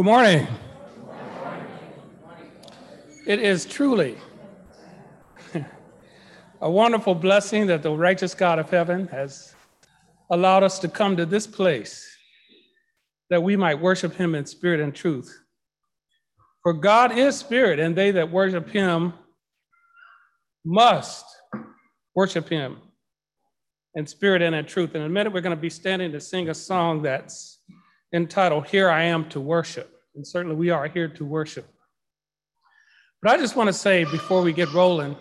Good morning. It is truly a wonderful blessing that the righteous God of heaven has allowed us to come to this place that we might worship him in spirit and truth. For God is spirit, and they that worship him must worship him in spirit and in truth. In a minute, we're going to be standing to sing a song that's entitled Here I Am to Worship. And certainly we are here to worship. But I just want to say before we get rolling,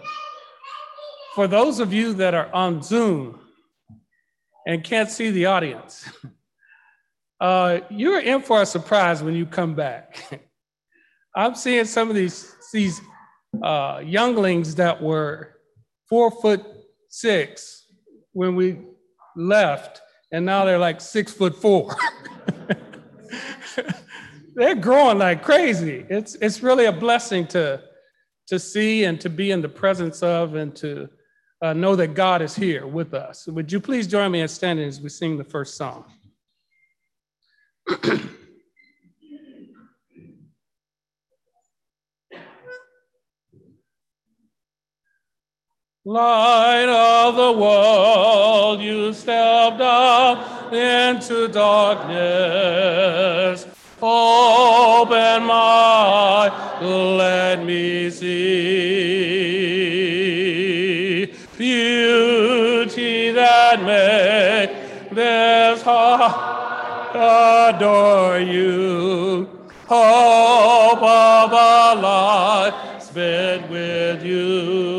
for those of you that are on Zoom and can't see the audience, uh, you're in for a surprise when you come back. I'm seeing some of these, these uh, younglings that were four foot six when we left, and now they're like six foot four. they're growing like crazy. It's, it's really a blessing to, to see and to be in the presence of and to uh, know that God is here with us. Would you please join me in standing as we sing the first song? Light of the world, you stepped out into darkness. Open my eyes, let me see beauty that make this heart adore you. Hope of a life spent with you.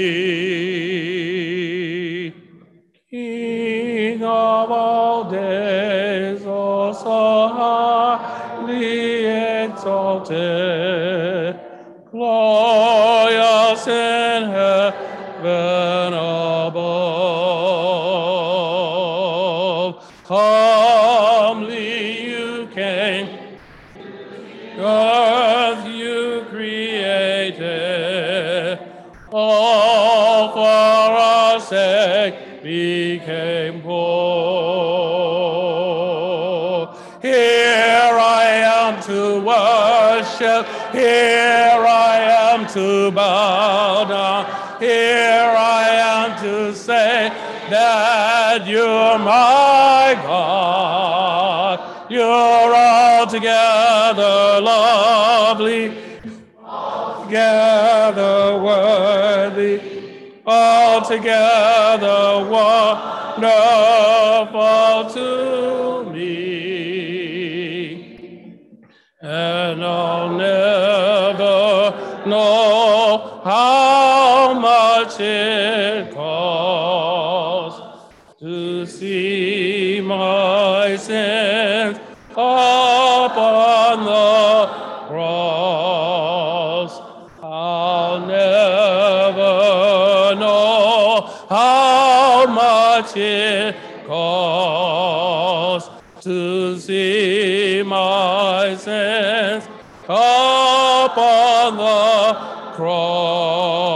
Earth you created, all for our sake became poor. Here I am to worship, here I am to bow down, here I am to say that you're my God. You're altogether lovely, altogether worthy, altogether wonderful to me. And I'll never know how much it costs costs to see my sins upon the cross.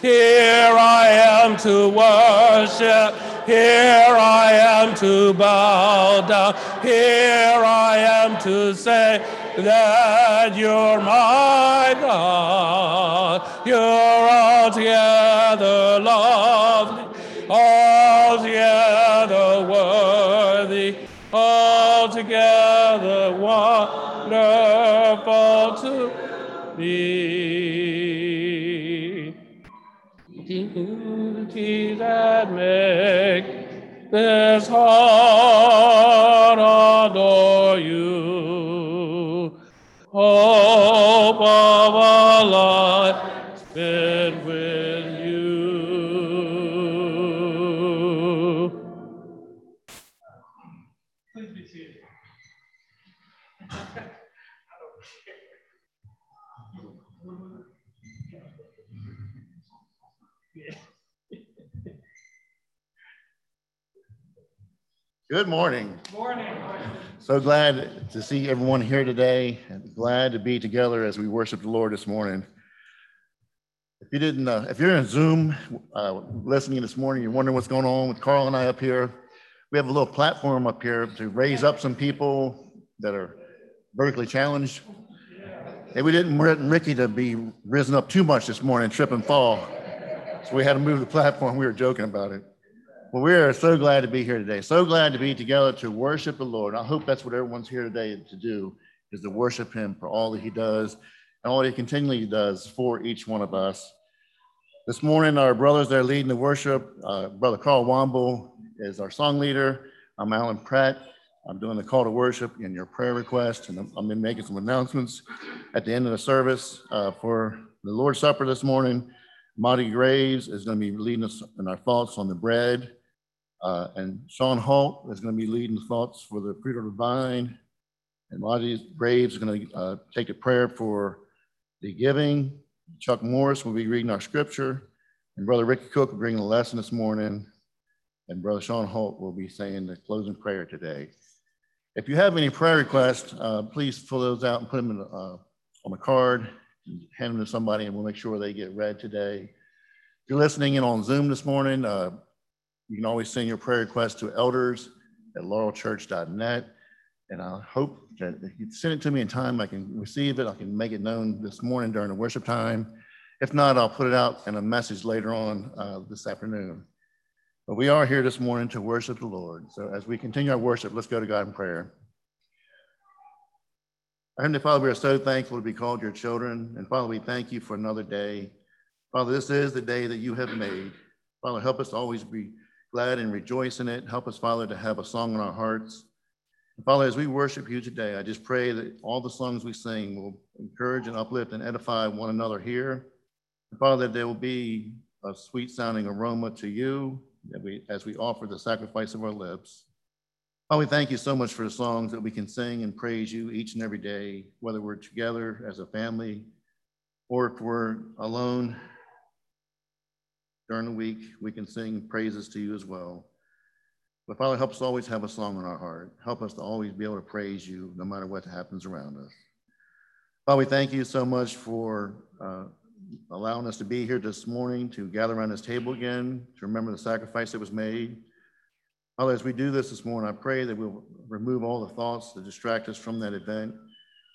Here I am to worship. Here I am to bow down. Here I am to say that you're my God. You're altogether lovely, this morning. Morning. So glad to see everyone here today and glad to be together as we worship the Lord this morning. If you didn't, uh, if you're in Zoom uh, listening this morning, you're wondering what's going on with Carl and I up here. We have a little platform up here to raise up some people that are vertically challenged. And we didn't want Ricky to be risen up too much this morning, trip and fall. So we had to move the platform. We were joking about it. Well, we are so glad to be here today. So glad to be together to worship the Lord. I hope that's what everyone's here today to do is to worship him for all that he does and all he continually does for each one of us. This morning, our brothers that are leading the worship, uh, Brother Carl Womble is our song leader. I'm Alan Pratt. I'm doing the call to worship and your prayer request, and I'm, I'm making some announcements at the end of the service uh, for the Lord's Supper this morning. Monty Graves is going to be leading us in our thoughts on the bread. Uh, and Sean Holt is going to be leading thoughts for the fruit of the vine. And Lottie Graves is going to uh, take a prayer for the giving. Chuck Morris will be reading our scripture. And Brother Ricky Cook will bring the lesson this morning. And Brother Sean Holt will be saying the closing prayer today. If you have any prayer requests, uh, please fill those out and put them in, uh, on a card, hand them to somebody, and we'll make sure they get read today. If you're listening in on Zoom this morning, uh, you can always send your prayer requests to elders at laurelchurch.net. And I hope that if you send it to me in time, I can receive it. I can make it known this morning during the worship time. If not, I'll put it out in a message later on uh, this afternoon. But we are here this morning to worship the Lord. So as we continue our worship, let's go to God in prayer. Our Heavenly Father, we are so thankful to be called your children. And Father, we thank you for another day. Father, this is the day that you have made. Father, help us always be glad and rejoice in it. Help us, Father, to have a song in our hearts. And Father, as we worship you today, I just pray that all the songs we sing will encourage and uplift and edify one another here. And Father, that there will be a sweet sounding aroma to you we, as we offer the sacrifice of our lips. Father, we thank you so much for the songs that we can sing and praise you each and every day, whether we're together as a family or if we're alone during the week, we can sing praises to you as well. But Father, help us always have a song in our heart. Help us to always be able to praise you no matter what happens around us. Father, we thank you so much for uh, allowing us to be here this morning to gather around this table again, to remember the sacrifice that was made. Father, as we do this this morning, I pray that we'll remove all the thoughts that distract us from that event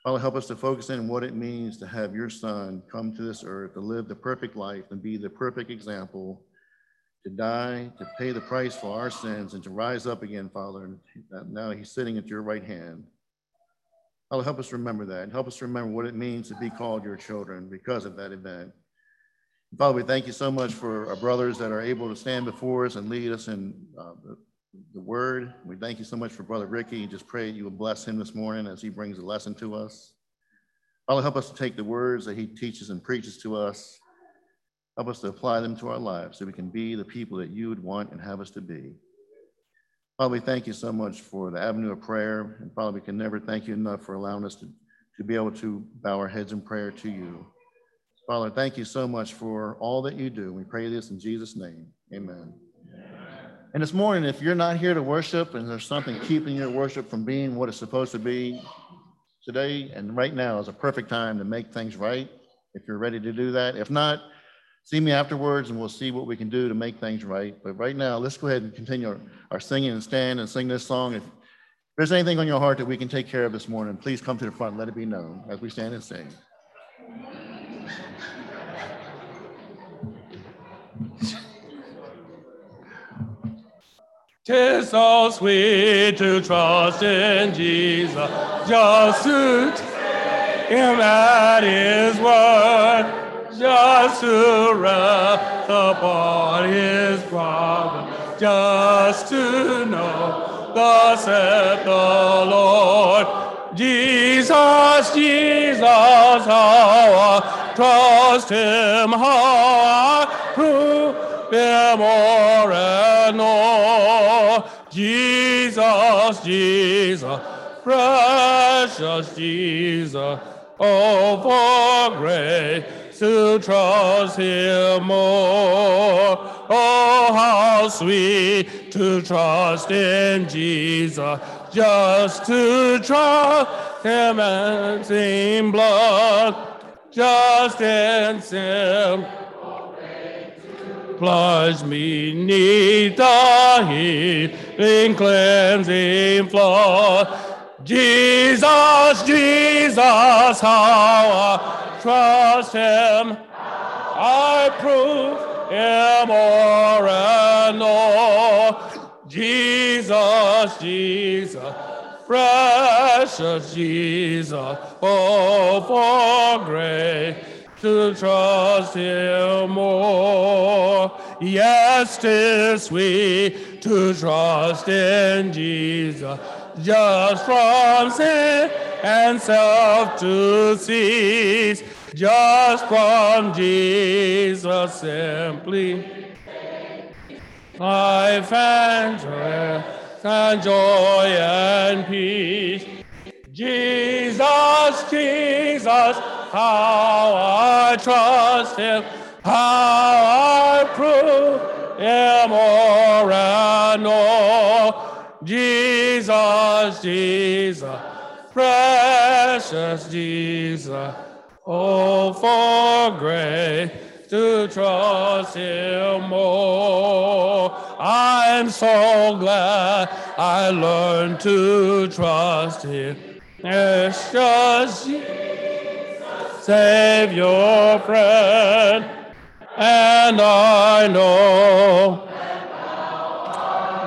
Father, help us to focus in what it means to have your son come to this earth to live the perfect life and be the perfect example, to die, to pay the price for our sins, and to rise up again, Father. And now he's sitting at your right hand. Father, help us remember that. And help us remember what it means to be called your children because of that event. Father, we thank you so much for our brothers that are able to stand before us and lead us in uh, the word. We thank you so much for Brother Ricky. Just pray you will bless him this morning as he brings a lesson to us. Father, help us to take the words that he teaches and preaches to us. Help us to apply them to our lives so we can be the people that you would want and have us to be. Father, we thank you so much for the avenue of prayer. And Father, we can never thank you enough for allowing us to, to be able to bow our heads in prayer to you. Father, thank you so much for all that you do. We pray this in Jesus' name. Amen. And this morning, if you're not here to worship and there's something keeping your worship from being what it's supposed to be, today and right now is a perfect time to make things right if you're ready to do that. If not, see me afterwards and we'll see what we can do to make things right. But right now, let's go ahead and continue our, our singing and stand and sing this song. If there's anything on your heart that we can take care of this morning, please come to the front and let it be known as we stand and sing. Tis so sweet to trust in Jesus, just to him at his word, just to rest upon his promise, just to know, thus saith the Lord. Jesus, Jesus, how I trust him, how I prove him more Jesus, precious Jesus. Oh, for grace to trust him more. Oh, how sweet to trust in Jesus, just to trust him and sing blood, just in sin. Plunge me neath the healing, cleansing flood. Jesus, Jesus, how I trust him. I prove him more and more. Jesus, Jesus, precious Jesus, oh, for grace to trust him more. Yes, tis sweet to trust in Jesus, just from sin and self to cease, just from Jesus simply. Life and joy, and joy and peace. Jesus, Jesus, how I trust him, how I prove him more and more. Jesus, Jesus, precious Jesus, oh, for grace to trust him more. I'm so glad I learned to trust him. It's just your friend, and I know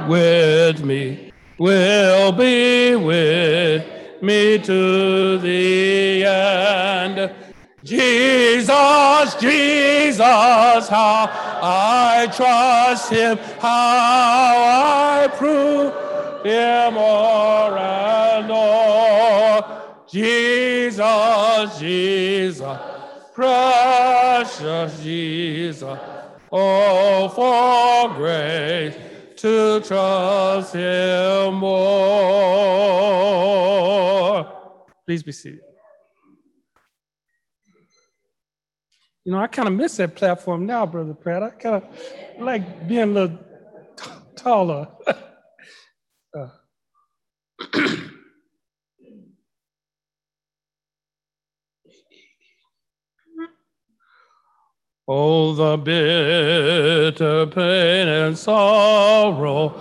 with me will be with me to the end. Jesus, Jesus, how I trust him, how I prove him more and Jesus, precious Jesus, oh, for grace to trust him more. Please be seated. You know, I kind of miss that platform now, Brother Pratt. I kind of like being a little t- taller. uh. oh, the bitter pain and sorrow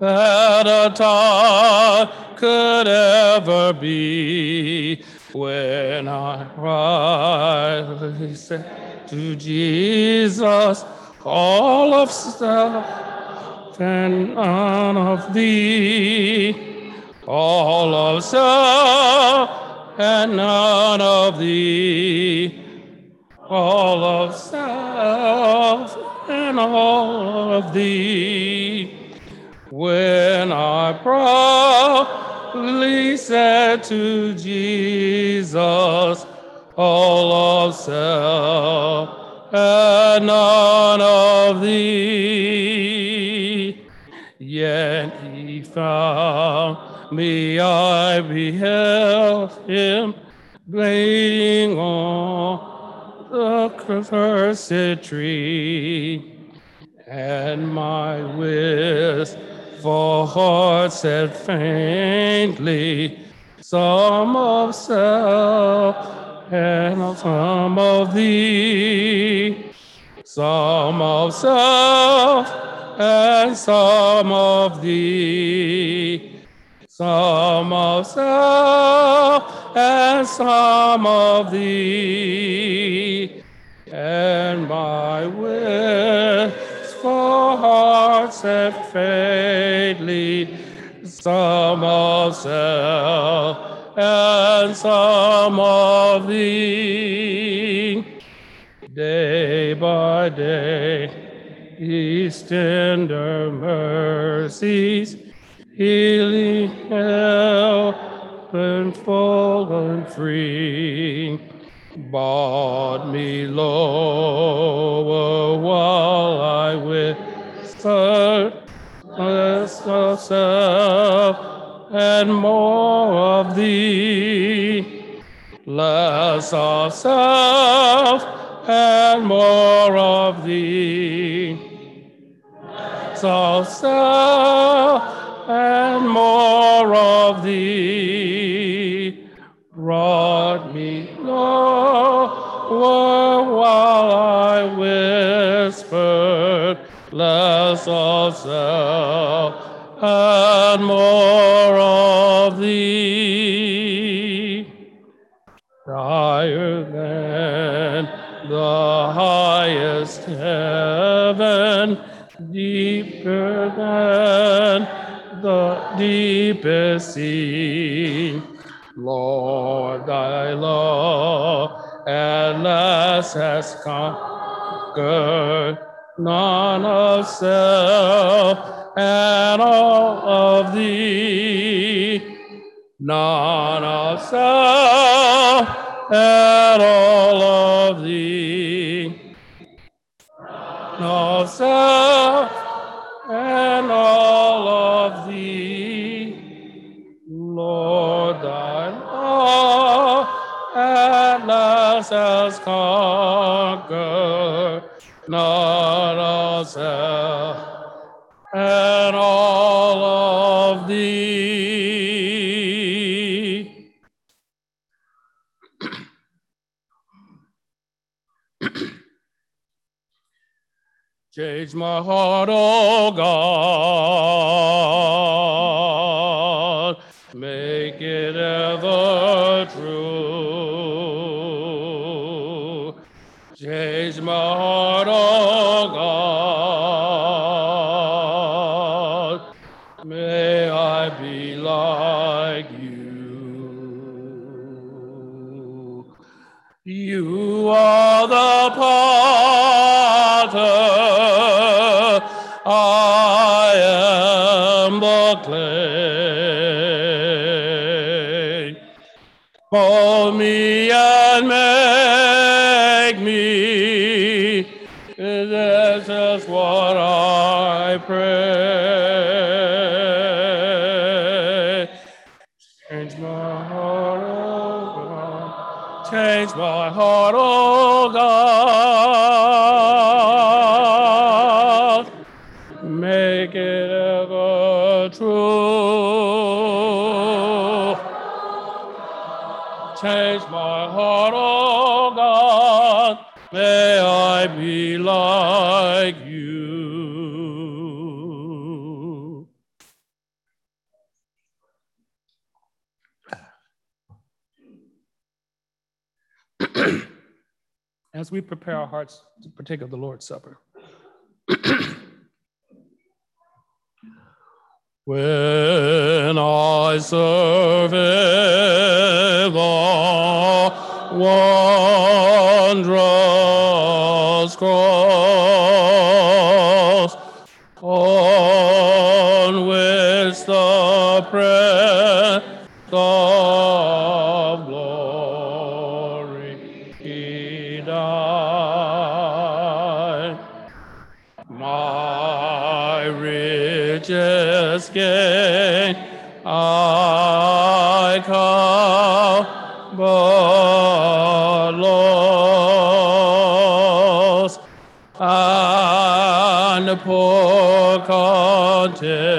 that a time could ever be when I cried said to Jesus, all of self and none of thee, all of self and none of thee, all of self and all of thee. When I proudly said to Jesus, all of self and none of thee. Yet he found me, I beheld him bleeding on the cursed tree, and my wistful heart said faintly, some of self and some of thee, some of self and some of thee, some of self and some of thee, and my wistful heart said faintly, some of self and some of thee. Day by day, His tender mercies, healing, and free, brought me lower while I whispered myself and more of thee, less of self and more of thee. Less of self self and more of thee. Higher than the highest heaven, deeper than the deepest sea. Lord, thy law at last has conquered none of self and all of thee. None of self and all of thee. None of self Change my heart, oh God, make it ever true. Change my heart, oh Mold me we prepare our hearts to partake of the Lord's Supper. when I serve the wondrous cross content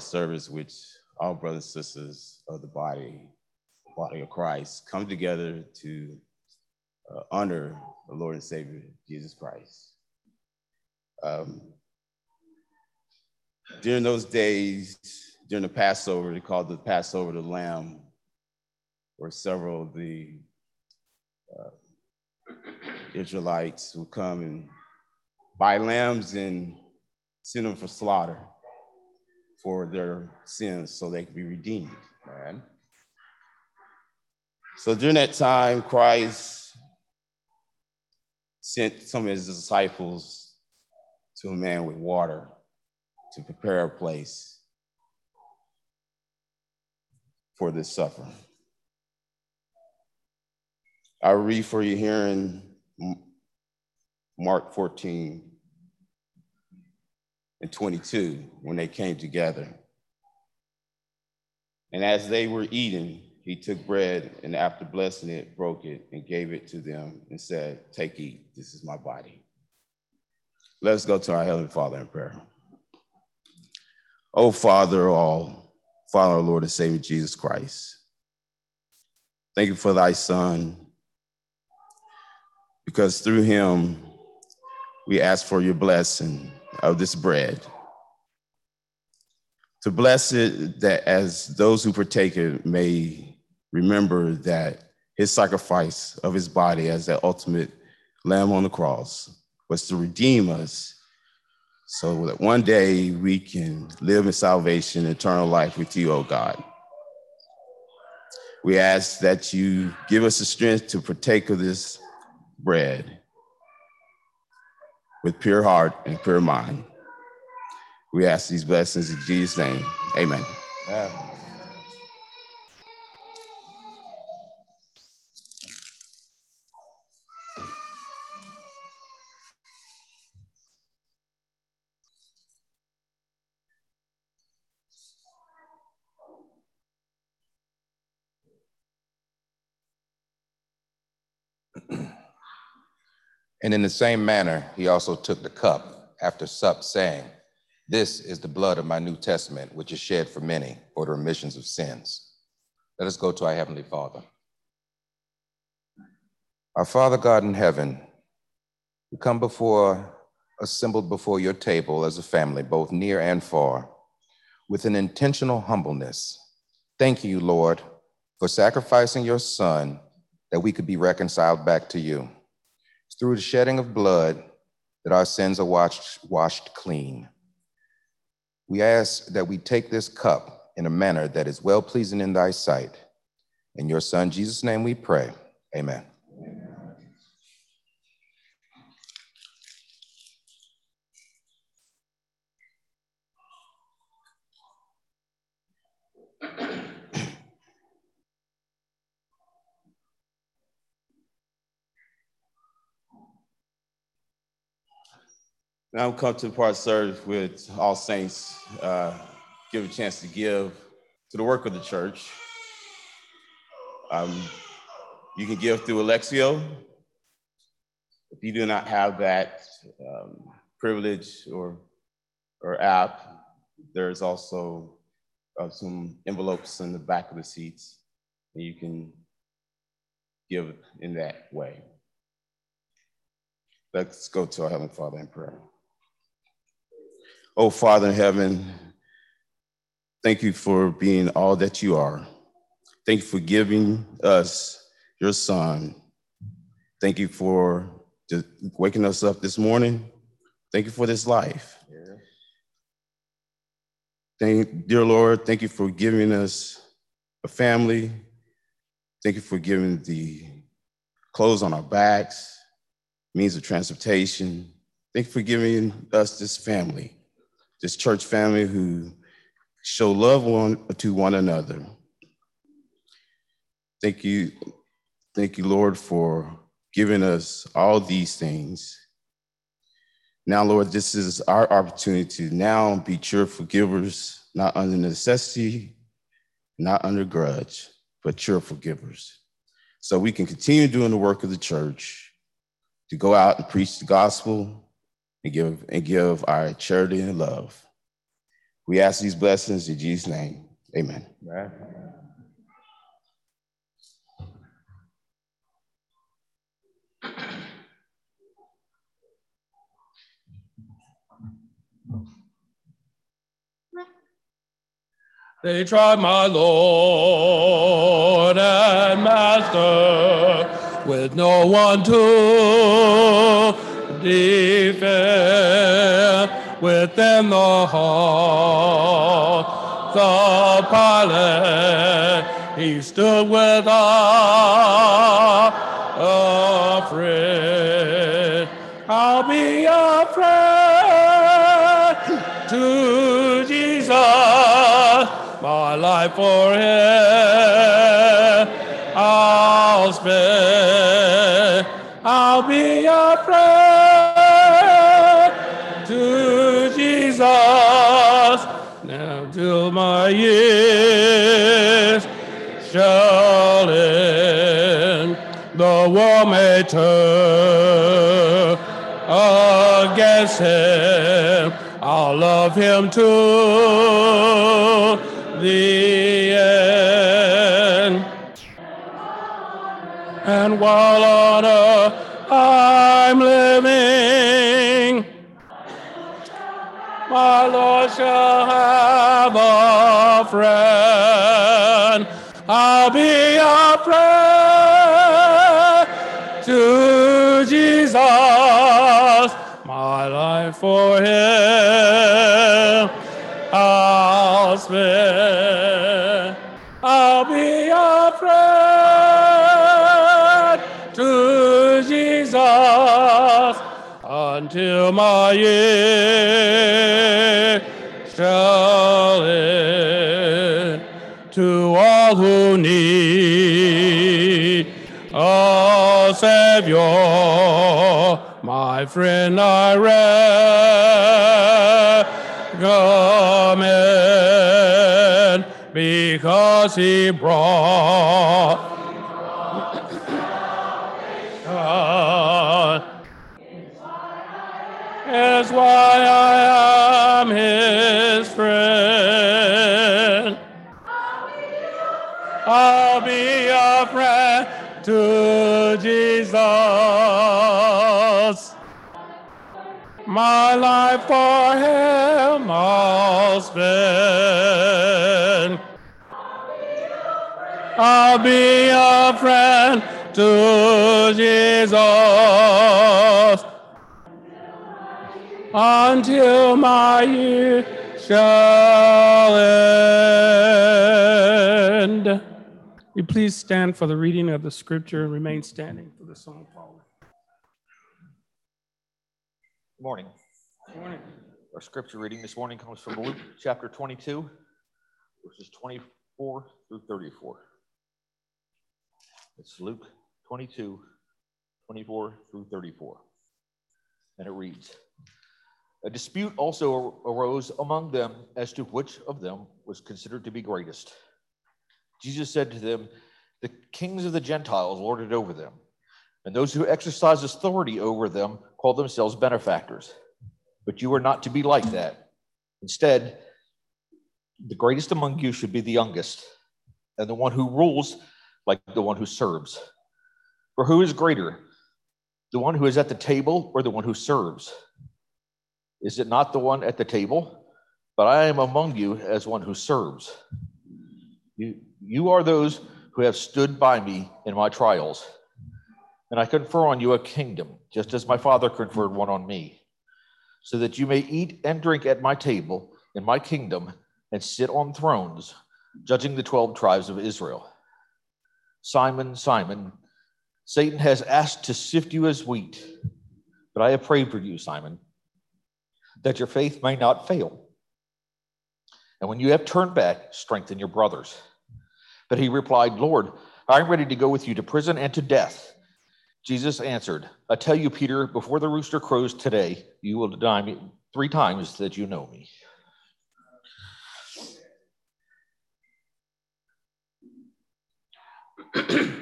of service which all brothers and sisters of the body, body of Christ, come together to uh, honor the Lord and Savior Jesus Christ. Um, during those days, during the Passover, they called the Passover the Lamb, where several of the uh, Israelites would come and buy lambs and send them for slaughter for their sins so they could be redeemed. Right? So during that time, Christ sent some of his disciples to a man with water to prepare a place for this suffering. I read for you here in Mark 14 and 22 when they came together. And as they were eating, he took bread and after blessing it, broke it and gave it to them and said, Take, eat, this is my body. Let's go to our Heavenly Father in prayer. Oh, Father, all, Father, our Lord and Savior Jesus Christ. Thank you for thy Son, because through him we ask for your blessing of this bread. To bless it that as those who partake it may remember that his sacrifice of his body as the ultimate lamb on the cross was to redeem us so that one day we can live in salvation, eternal life with you, oh God. We ask that you give us the strength to partake of this bread with pure heart and pure mind. We ask these blessings in Jesus' name. Amen. And in the same manner, he also took the cup after sup, saying, This is the blood of my New Testament, which is shed for many for the remissions of sins. Let us go to our Heavenly Father. Our Father God in heaven, we come before, assembled before your table as a family, both near and far, with an intentional humbleness. Thank you, Lord, for sacrificing your son that we could be reconciled back to you. Through the shedding of blood that our sins are washed, washed clean. We ask that we take this cup in a manner that is well pleasing in thy sight. In your son Jesus' name we pray. Amen. Now I'm come to the part served with all saints, uh, give a chance to give to the work of the church. Um, you can give through Alexio. If you do not have that um, privilege or, or app, there's also uh, some envelopes in the back of the seats, and you can give in that way. Let's go to our Heavenly Father in prayer. Oh, Father in heaven, thank you for being all that you are. Thank you for giving us your son. Thank you for waking us up this morning. Thank you for this life. Thank, dear Lord, thank you for giving us a family. Thank you for giving the clothes on our backs, means of transportation. Thank you for giving us this family this church family who show love one, to one another. Thank you, thank you, Lord, for giving us all these things. Now, Lord, this is our opportunity to now be cheerful givers, not under necessity, not under grudge, but cheerful givers. So we can continue doing the work of the church, to go out and preach the gospel, and give and give our charity and love. We ask these blessings in Jesus' name. Amen. Right. They tried my Lord and Master with no one to defend within the hall. The Pilate, he stood with a afraid. I'll be afraid to Jesus, my life for him. I'll spend, I'll be afraid to Jesus. Now till my years shall end, the world may turn against him. I'll love him to the end. And while on earth shall have a friend. I'll be a friend to Jesus, my life for him. I'll spend. I'll be a friend to Jesus until my years To all who need a Savior, my friend, I recommend because He brought. Is why I am his friend. To Jesus. My life for him I'll spend. I'll be a friend to Jesus until my years shall end. You please stand for the reading of the scripture and remain standing for the song following. Good morning. Good morning. Our scripture reading this morning comes from Luke chapter 22, verses 24 through 34. It's Luke 22, 24 through 34. And it reads A dispute also arose among them as to which of them was considered to be greatest. Jesus said to them, The kings of the Gentiles lord it over them, and those who exercise authority over them call themselves benefactors. But you are not to be like that. Instead, the greatest among you should be the youngest, and the one who rules like the one who serves. For who is greater, the one who is at the table or the one who serves? Is it not the one at the table? But I am among you as one who serves. You, you are those who have stood by me in my trials, and I confer on you a kingdom, just as my Father conferred one on me, so that you may eat and drink at my table in my kingdom and sit on thrones, judging the 12 tribes of Israel. Simon, Simon, Satan has asked to sift you as wheat, but I have prayed for you, Simon, that your faith may not fail. And when you have turned back, strengthen your brothers. But he replied, Lord, I am ready to go with you to prison and to death. Jesus answered, I tell you, Peter, before the rooster crows today, you will deny me three times that you know me.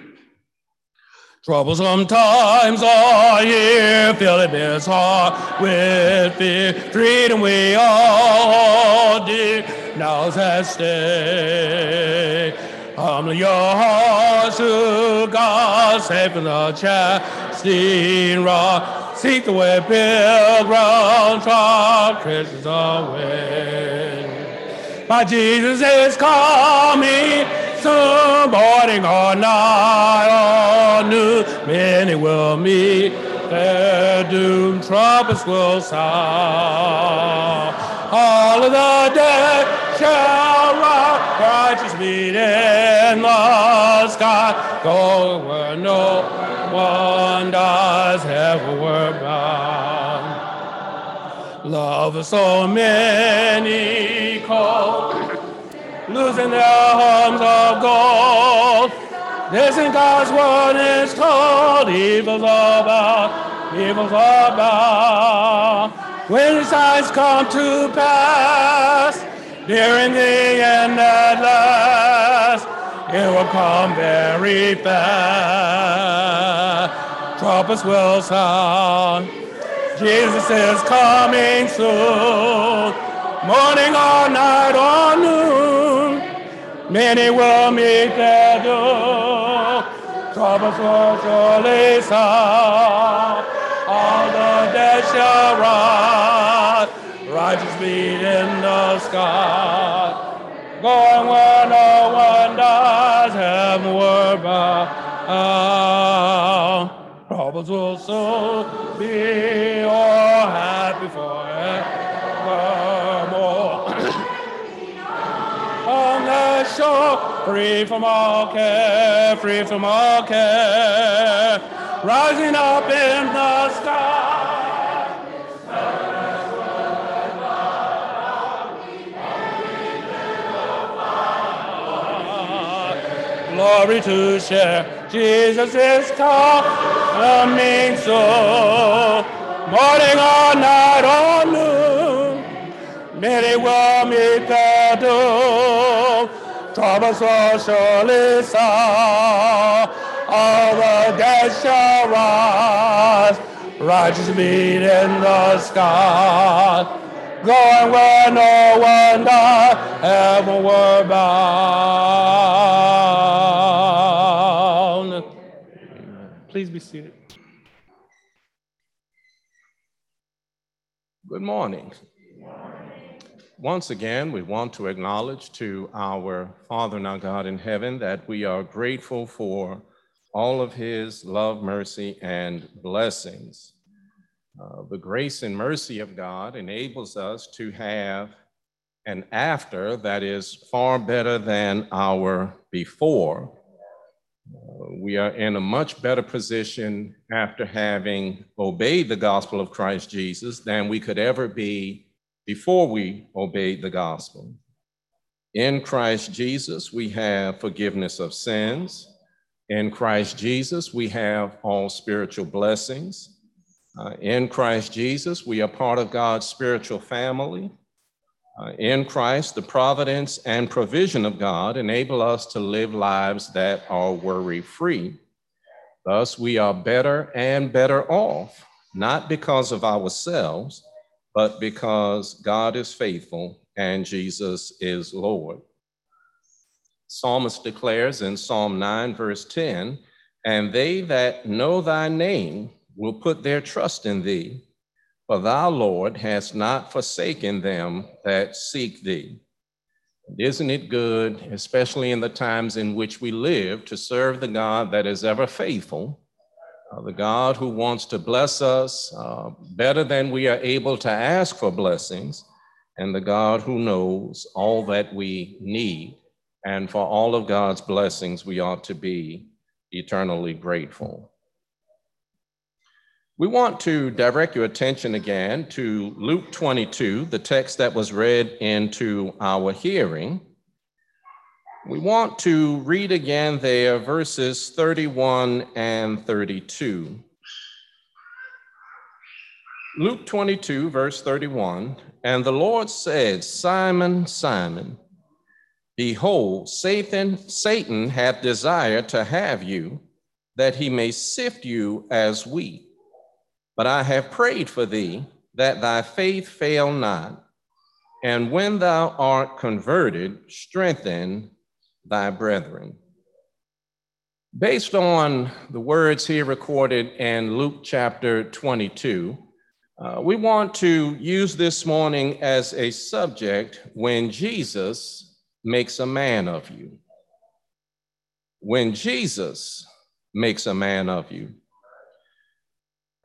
Troublesome times are here, filling his heart with fear. Freedom we all do, now's at stake. Save from the chastening rod. Seek the way pilgrims trod, Christians away. My Jesus is coming some morning or night or noon, many will meet their doom. Trumpets will sound. All of the dead shall rise, righteous in the sky, going where no one dies, heavenward bound. Love so many called losing their homes of gold. This in God's word is told, evil's about, evil's about. When signs come to pass, nearing the end at last, it will come very fast. Trumpets will sound. Jesus is coming soon, morning or night or noon. Many will meet their doom. Troubles will surely sound. All the dead shall rise. Righteous beat in the sky. Going where no one dies. Heavenward bound. Troubles will soon be all happy forevermore. On the shore, free from all care, free from all care, rising up in the sky. Glory to share. Jesus is coming soon. Morning or night or noon. Many will meet their doom. Troubles will surely sound. All the dead shall rise. Righteous meet in the sky. Going where no one died. Heavenward bound. Be seated. Good morning. once again, we want to acknowledge to our Father and our God in heaven that we are grateful for all of his love, mercy, and blessings. Uh, the grace and mercy of God enables us to have an after that is far better than our before. We are in a much better position after having obeyed the gospel of Christ Jesus than we could ever be before we obeyed the gospel. In Christ Jesus, we have forgiveness of sins. In Christ Jesus, we have all spiritual blessings. Uh, in Christ Jesus, we are part of God's spiritual family. Uh, in Christ, the providence and provision of God enable us to live lives that are worry free. Thus, we are better and better off, not because of ourselves, but because God is faithful and Jesus is Lord. Psalmist declares in Psalm 9, verse 10 And they that know thy name will put their trust in thee, for thou, Lord, hast not forsaken them that seek thee. And isn't it good, especially in the times in which we live, to serve the God that is ever faithful uh, the God who wants to bless us uh, better than we are able to ask for blessings, and the God who knows all that we need. And for all of God's blessings, we ought to be eternally grateful. We want to direct your attention again to Luke 22, the text that was read into our hearing. We want to read again there verses 31 and 32. Luke 22, verse 31 And the Lord said, Simon, Simon, behold, Satan, Satan hath desired to have you, that he may sift you as wheat. But I have prayed for thee, that thy faith fail not. And when thou art converted, strengthen thy brethren. Based on the words here recorded in Luke chapter 22, uh, we want to use this morning as a subject when Jesus makes a man of you. When Jesus makes a man of you.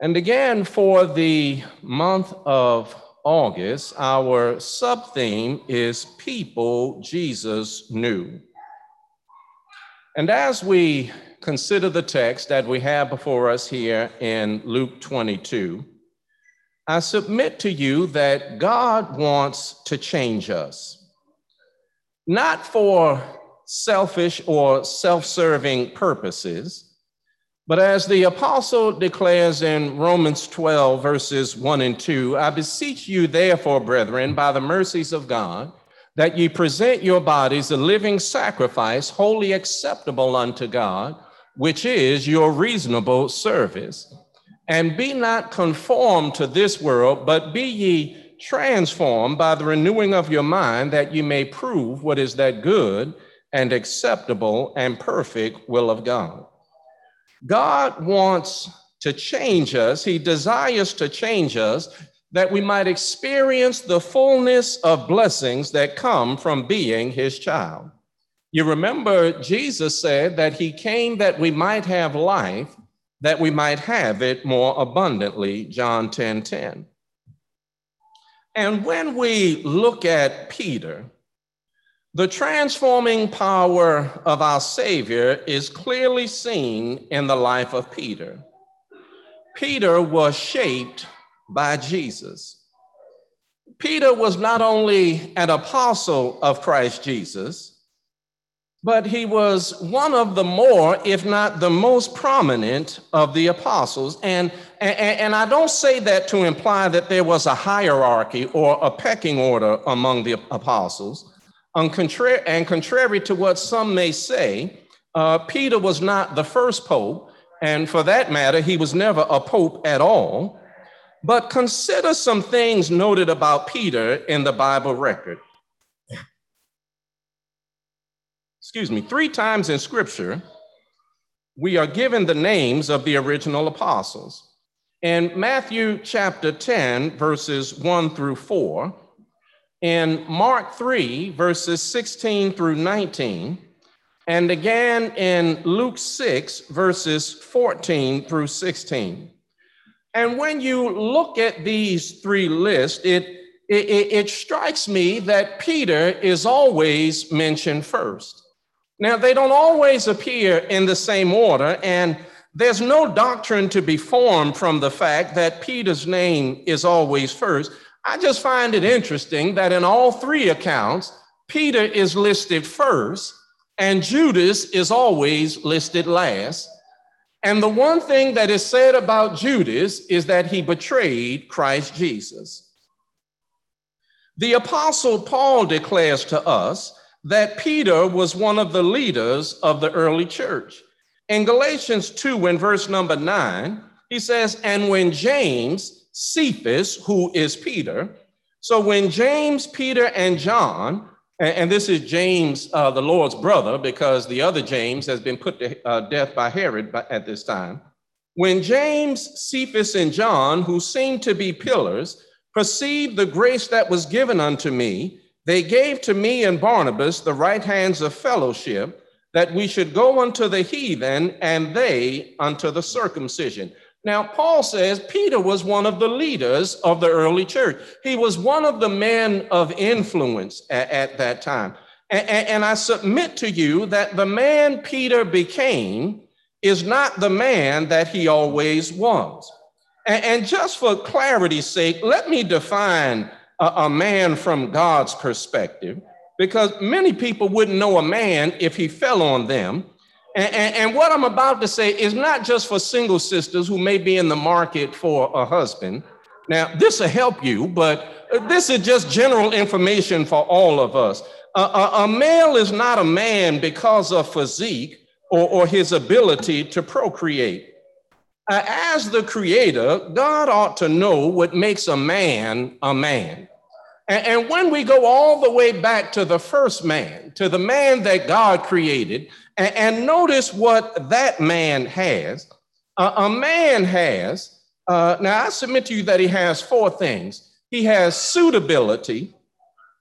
And again, for the month of August, our sub theme is People Jesus Knew. And as we consider the text that we have before us here in Luke 22, I submit to you that God wants to change us, not for selfish or self serving purposes, but as the apostle declares in Romans 12, verses 1 and 2, I beseech you, therefore, brethren, by the mercies of God, that ye present your bodies a living sacrifice, wholly acceptable unto God, which is your reasonable service. And be not conformed to this world, but be ye transformed by the renewing of your mind, that ye may prove what is that good and acceptable and perfect will of God. God wants to change us, He desires to change us that we might experience the fullness of blessings that come from being his child. You remember, Jesus said that he came that we might have life, that we might have it more abundantly, John 10 10. And when we look at Peter, the transforming power of our Savior is clearly seen in the life of Peter. Peter was shaped by Jesus. Peter was not only an apostle of Christ Jesus, but he was one of the more, if not the most prominent of the apostles. And, and, and, I don't say that to imply that there was a hierarchy or a pecking order among the apostles. And contrary, and contrary to what some may say, uh, Peter was not the first pope. And for that matter, he was never a pope at all. But consider some things noted about Peter in the Bible record. Excuse me, three times in Scripture, we are given the names of the original apostles. In Matthew chapter 10, verses 1 through 4, in Mark 3, verses 16 through 19, and again in Luke 6, verses 14 through 16. And when you look at these three lists, it, it, it strikes me that Peter is always mentioned first. Now, they don't always appear in the same order, and there's no doctrine to be formed from the fact that Peter's name is always first. I just find it interesting that in all three accounts, Peter is listed first and Judas is always listed last. And the one thing that is said about Judas is that he betrayed Christ Jesus. The apostle Paul declares to us that Peter was one of the leaders of the early church. In Galatians 2, in verse number 9, he says, And when James, Cephas, who is Peter, so when James, Peter, and John, and, this is James, uh, the Lord's brother, because the other James has been put to uh, death by Herod at this time. When James, Cephas, and John, who seemed to be pillars, perceived the grace that was given unto me, they gave to me and Barnabas the right hands of fellowship that we should go unto the heathen and they unto the circumcision. Now, Paul says Peter was one of the leaders of the early church. He was one of the men of influence at, at that time. And, and, I submit to you that the man Peter became is not the man that he always was. And, just for clarity's sake, let me define a man from God's perspective because many people wouldn't know a man if he fell on them. And, and, and, what I'm about to say is not just for single sisters who may be in the market for a husband. Now, this will help you, but this is just general information for all of us. a, a male is not a man because of physique or, or his ability to procreate. Uh, as the creator, God ought to know what makes a man a man. And, and when we go all the way back to the first man, to the man that God created, and, and notice what that man has. Uh, a man has, uh, now I submit to you that he has four things he has suitability,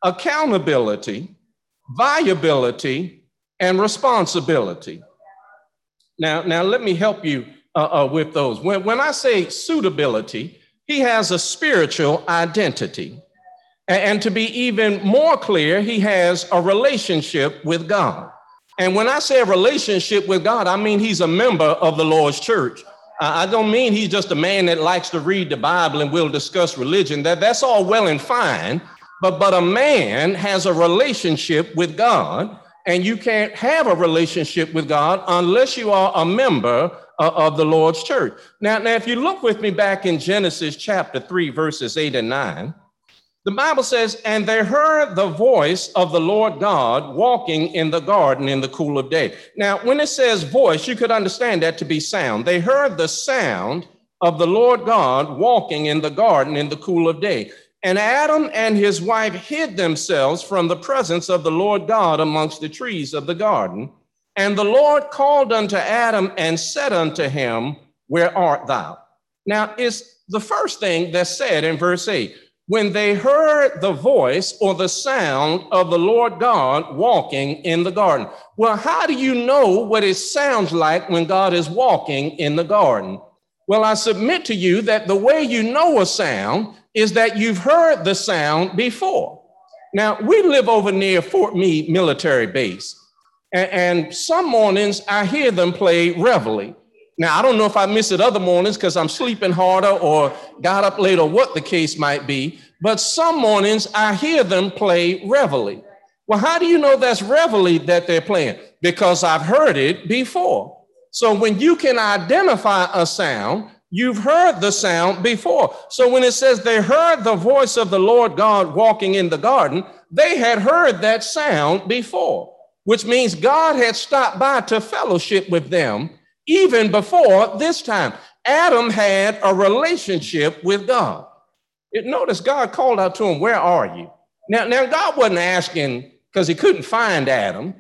accountability, viability, and responsibility. Now, now let me help you uh, uh, with those. When, when I say suitability, he has a spiritual identity. And to be even more clear, he has a relationship with God. And when I say a relationship with God, I mean he's a member of the Lord's church. I don't mean he's just a man that likes to read the Bible and will discuss religion. That, that's all well and fine. But, but a man has a relationship with God, and you can't have a relationship with God unless you are a member of the Lord's church. Now, now, if you look with me back in Genesis chapter 3, verses 8 and 9, the Bible says, and they heard the voice of the Lord God walking in the garden in the cool of day. Now, when it says voice, you could understand that to be sound. They heard the sound of the Lord God walking in the garden in the cool of day. And Adam and his wife hid themselves from the presence of the Lord God amongst the trees of the garden. And the Lord called unto Adam and said unto him, Where art thou? Now, it's the first thing that's said in verse 8 when they heard the voice or the sound of the Lord God walking in the garden. Well, how do you know what it sounds like when God is walking in the garden? Well, I submit to you that the way you know a sound is that you've heard the sound before. Now, we live over near Fort Meade military base, and, some mornings I hear them play reveille. Now, I don't know if I miss it other mornings because I'm sleeping harder or got up late or what the case might be, but some mornings I hear them play reveille. Well, how do you know that's reveille that they're playing? Because I've heard it before. So when you can identify a sound, you've heard the sound before. So when it says they heard the voice of the Lord God walking in the garden, they had heard that sound before, which means God had stopped by to fellowship with them even before this time. Adam had a relationship with God. Notice God called out to him, Where are you? Now, now God wasn't asking because he couldn't find Adam,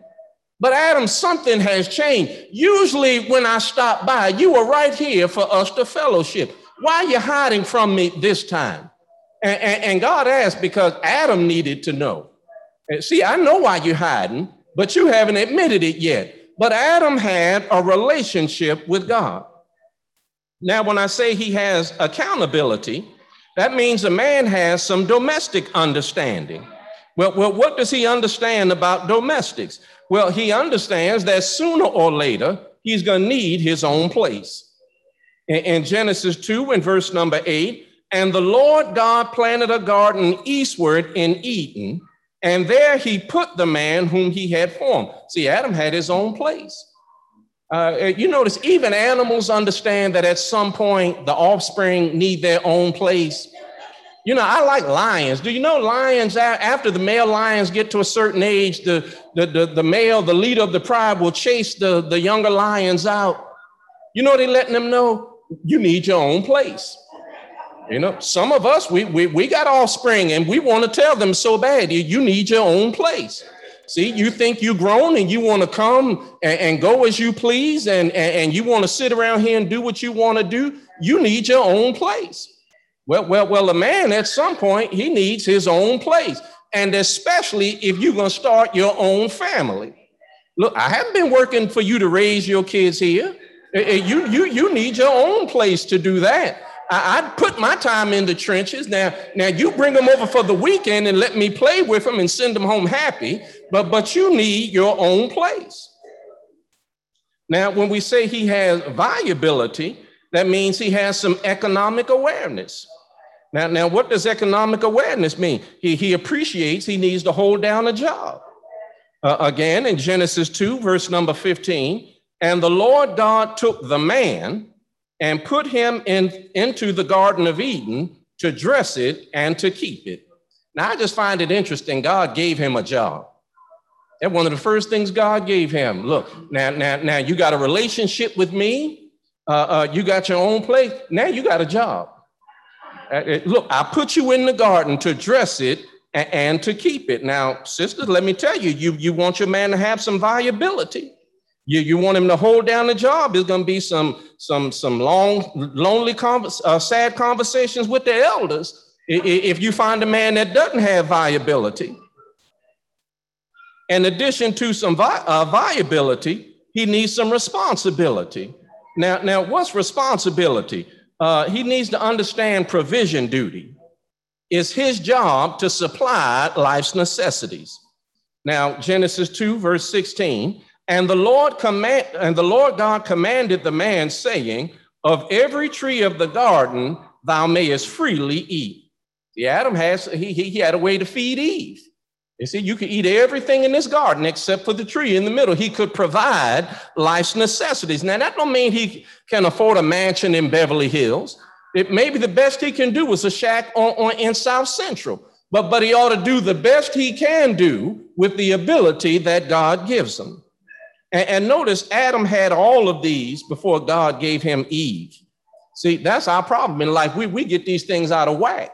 but Adam, something has changed. Usually, when I stop by, you were right here for us to fellowship. Why are you hiding from me this time? And, and, and God asked because Adam needed to know. See, I know why you're hiding, but you haven't admitted it yet. But Adam had a relationship with God. Now, when I say he has accountability, that means a man has some domestic understanding. Well, well, what does he understand about domestics? Well, he understands that sooner or later, he's going to need his own place. In, in Genesis 2 and verse number 8, and the Lord God planted a garden eastward in Eden, and there he put the man whom he had formed. See, Adam had his own place. Uh, you notice even animals understand that at some point the offspring need their own place. You know, I like lions. Do you know lions, after the male lions get to a certain age, the, the, the, the male, the leader of the tribe will chase the, the younger lions out. You know, they're letting them know you need your own place. You know, some of us, we, we, we got offspring and we want to tell them so bad, you, you need your own place. See, you think you're grown and you want to come and, and, go as you please and, and, and you want to sit around here and do what you want to do. You need your own place. Well, well, well, a man at some point, he needs his own place. And especially if you're going to start your own family. Look, I haven't been working for you to raise your kids here. Eh, eh, you, you, you need your own place to do that. I, would put my time in the trenches. Now, now you bring them over for the weekend and let me play with them and send them home happy, but, but you need your own place. Now, when we say he has viability, that means he has some economic awareness. Now, now what does economic awareness mean? He, he appreciates he needs to hold down a job. Uh, again, in Genesis 2, verse number 15, and the Lord God took the man and put him in, into the Garden of Eden to dress it and to keep it. Now, I just find it interesting. God gave him a job. And one of the first things God gave him look, now, now, now you got a relationship with me, uh, uh, you got your own place, now you got a job. Uh, uh look, I put you in the garden to dress it and, and to keep it. Now, sisters, let me tell you, you, you want your man to have some viability. You, you want him to hold down the job. There's going to be some some some long, lonely, uh, sad conversations with the elders if you find a man that doesn't have viability. In addition to some vi- uh, viability, he needs some responsibility. Now, now, what's responsibility? Uh, he needs to understand provision duty. It's his job to supply life's necessities. Now, Genesis 2, verse 16 and the Lord command and the Lord God commanded the man, saying, Of every tree of the garden thou mayest freely eat. See, Adam has he, he, he had a way to feed Eve. You see, you could eat everything in this garden except for the tree in the middle. He could provide life's necessities. Now, that don't mean he can afford a mansion in Beverly Hills. It may be the best he can do is a shack on, on in South Central. But, but he ought to do the best he can do with the ability that God gives him. And, and notice Adam had all of these before God gave him Eve. See, that's our problem in life. We, we get these things out of whack.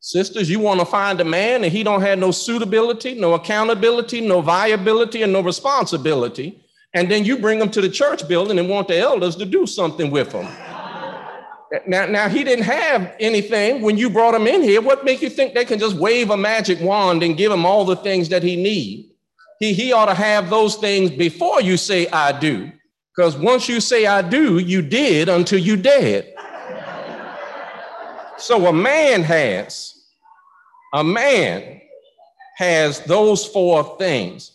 Sisters, you want to find a man and he don't have no suitability, no accountability, no viability, and no responsibility. And then you bring him to the church building and want the elders to do something with him. Now, now he didn't have anything when you brought him in here. What make you think they can just wave a magic wand and give him all the things that he need? He, he ought to have those things before you say, I do. Because once you say, I do, you did until you dead. so a man has, a man has those four things.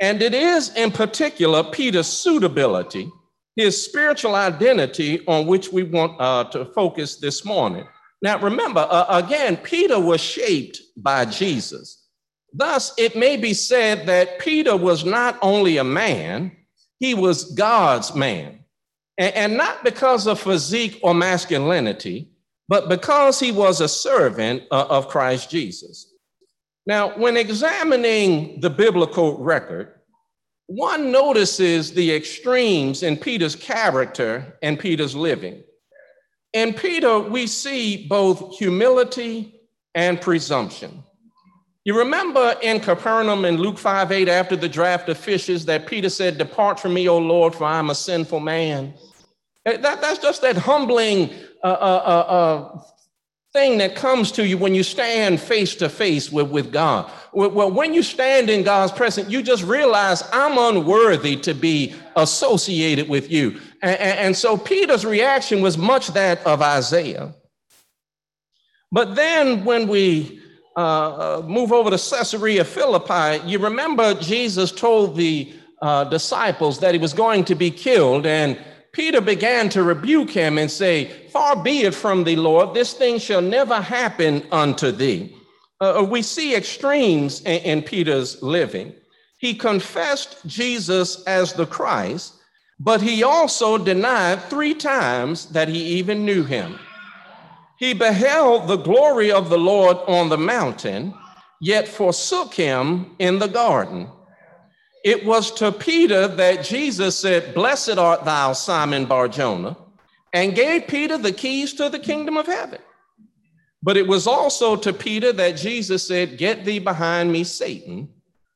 And it is in particular Peter's suitability, his spiritual identity on which we want uh, to focus this morning. Now, remember, uh, again, Peter was shaped by Jesus. Thus, it may be said that Peter was not only a man, he was God's man. And, not because of physique or masculinity, but because he was a servant uh, of Christ Jesus. Now, when examining the biblical record, one notices the extremes in Peter's character and Peter's living. In Peter, we see both humility and presumption. You remember in Capernaum in Luke 5 8, after the draft of fishes, that Peter said, Depart from me, O Lord, for I'm a sinful man. That, that's just that humbling uh, uh, uh, uh thing that comes to you when you stand face to face with, with God. Well, when you stand in God's presence, you just realize I'm unworthy to be associated with you. And, and so Peter's reaction was much that of Isaiah. But then when we uh, move over to Caesarea Philippi, you remember Jesus told the uh, disciples that he was going to be killed. And Peter began to rebuke him and say, Far be it from thee, Lord, this thing shall never happen unto thee. Uh, uh, we see extremes in, in Peter's living. He confessed Jesus as the Christ, but he also denied three times that he even knew him. He beheld the glory of the Lord on the mountain, yet forsook him in the garden. It was to Peter that Jesus said, Blessed art thou, Simon Barjona, and gave Peter the keys to the kingdom of heaven. But it was also to Peter that Jesus said, Get thee behind me, Satan,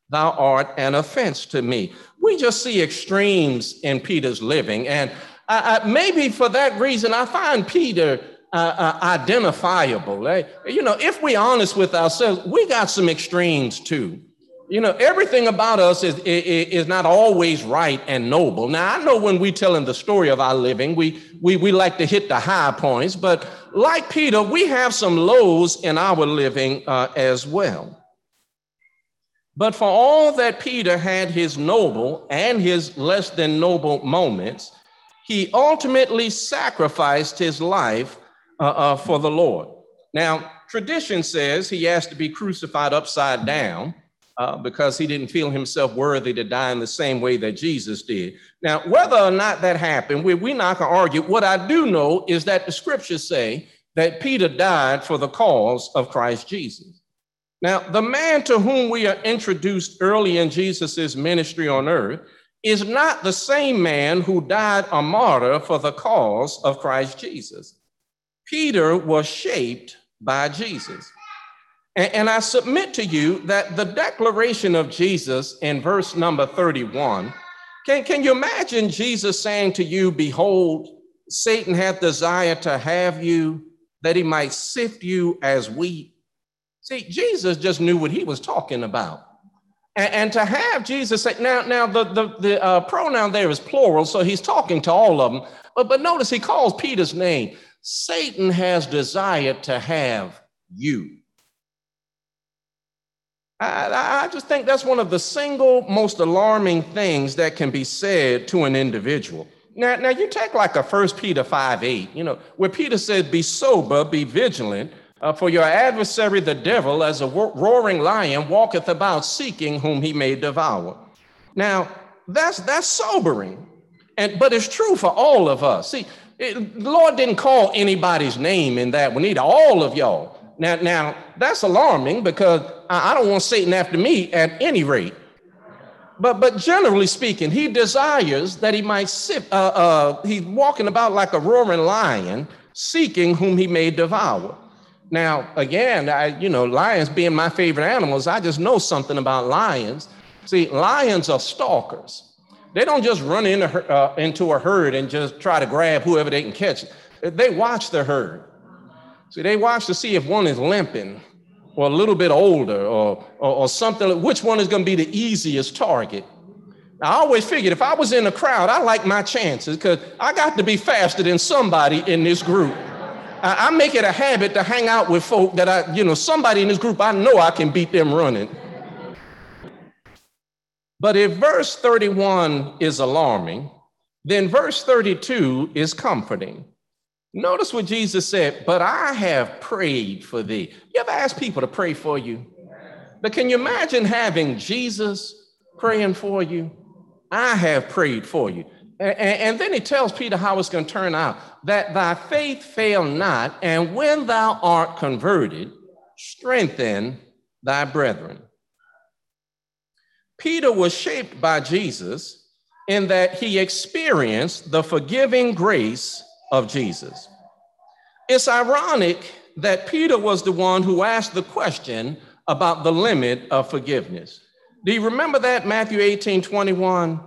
thou art an offense to me. We just see extremes in Peter's living. And I, I, maybe for that reason, I find Peter uh, uh, identifiable. Eh? You know, if we're honest with ourselves, we got some extremes too you know, everything about us is, is, is, not always right and noble. Now, I know when we're telling the story of our living, we, we, we like to hit the high points, but like Peter, we have some lows in our living uh, as well. But for all that Peter had his noble and his less than noble moments, he ultimately sacrificed his life uh, uh, for the Lord. Now, tradition says he has to be crucified upside down uh, because he didn't feel himself worthy to die in the same way that Jesus did. Now, whether or not that happened, we, we're not going to argue. What I do know is that the scriptures say that Peter died for the cause of Christ Jesus. Now, the man to whom we are introduced early in Jesus' ministry on earth is not the same man who died a martyr for the cause of Christ Jesus. Peter was shaped by Jesus. And, and I submit to you that the declaration of Jesus in verse number 31, can, can you imagine Jesus saying to you, Behold, Satan hath desire to have you, that he might sift you as wheat? See, Jesus just knew what he was talking about. And, and to have Jesus say, now, now the, the, the uh, pronoun there is plural, so he's talking to all of them. But, but notice he calls Peter's name. Satan has desired to have you. I, I, just think that's one of the single most alarming things that can be said to an individual. Now, now you take like a First Peter 5 8, you know, where Peter said, Be sober, be vigilant, uh, for your adversary, the devil, as a roaring lion, walketh about seeking whom he may devour. Now, that's, that's sobering, and, but it's true for all of us. See, it, the Lord didn't call anybody's name in that one either, all of y'all. Now, now that's alarming because I, I don't want Satan after me at any rate. But, but generally speaking, he desires that he might sit, uh, uh, he's walking about like a roaring lion, seeking whom he may devour. Now, again, I, you know, lions being my favorite animals, I just know something about lions. See, lions are stalkers. They don't just run into, uh, into a herd and just try to grab whoever they can catch. They watch the herd. See, they watch to see if one is limping or a little bit older or, or, or something, which one is going to be the easiest target. I always figured if I was in a crowd, I like my chances because I got to be faster than somebody in this group. I, I, make it a habit to hang out with folk that I, you know, somebody in this group, I know I can beat them running. But if verse 31 is alarming, then verse 32 is comforting. Notice what Jesus said, but I have prayed for thee. You ever ask people to pray for you? But can you imagine having Jesus praying for you? I have prayed for you. And, then he tells Peter how it's going to turn out that thy faith fail not, and when thou art converted, strengthen thy brethren. Peter was shaped by Jesus in that he experienced the forgiving grace of Jesus. It's ironic that Peter was the one who asked the question about the limit of forgiveness. Do you remember that, Matthew 18 21?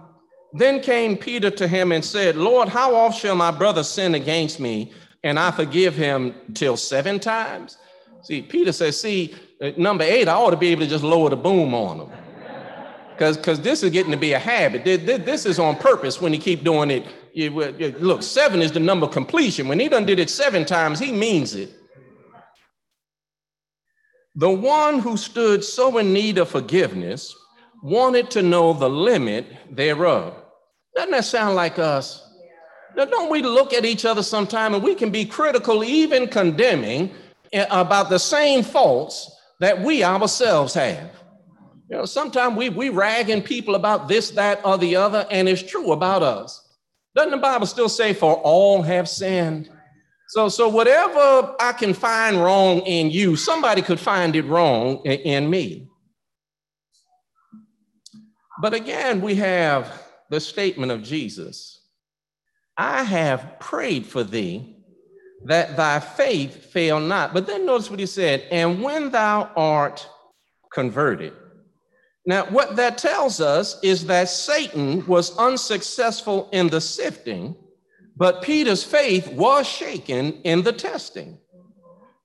Then came Peter to him and said, Lord, how oft shall my brother sin against me and I forgive him till seven times? See, Peter says, see, uh, number eight, I ought to be able to just lower the boom on him. Because because this is getting to be a habit. This is on purpose when he keep doing it. Look, seven is the number completion. When he done did it seven times, he means it. The one who stood so in need of forgiveness wanted to know the limit thereof. Doesn't that sound like us? Now, don't we look at each other sometime and we can be critical, even condemning eh, about the same faults that we ourselves have? You know, sometimes we, we ragging people about this, that, or the other, and it's true about us. Doesn't the Bible still say, for all have sinned? So, so whatever I can find wrong in you, somebody could find it wrong in, in me. But again, we have the statement of Jesus I have prayed for thee that thy faith fail not. But then notice what he said, and when thou art converted. Now, what that tells us is that Satan was unsuccessful in the sifting, but Peter's faith was shaken in the testing.